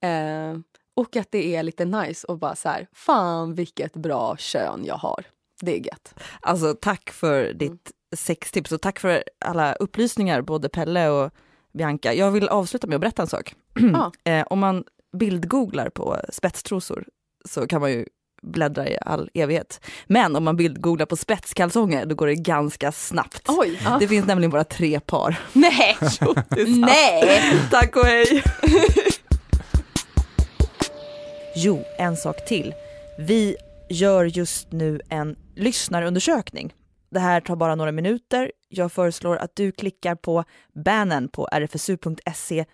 Eh, och att det är lite nice och bara så här, fan vilket bra kön jag har. Det är gött. Alltså tack för ditt sextips och tack för alla upplysningar, både Pelle och Bianca. Jag vill avsluta med att berätta en sak. Ja. eh, om man bildgooglar på spetstrosor så kan man ju bläddra i all evighet. Men om man bildgooglar på spetskalsonger då går det ganska snabbt. Oj! Ja. Det finns nämligen bara tre par. Nej! Nej! Tack och hej! jo, en sak till. Vi gör just nu en lyssnarundersökning. Det här tar bara några minuter. Jag föreslår att du klickar på bannen på rfsu.se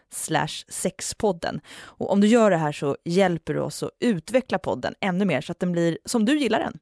sexpodden. Och om du gör det här så hjälper du oss att utveckla podden ännu mer så att den blir som du gillar den.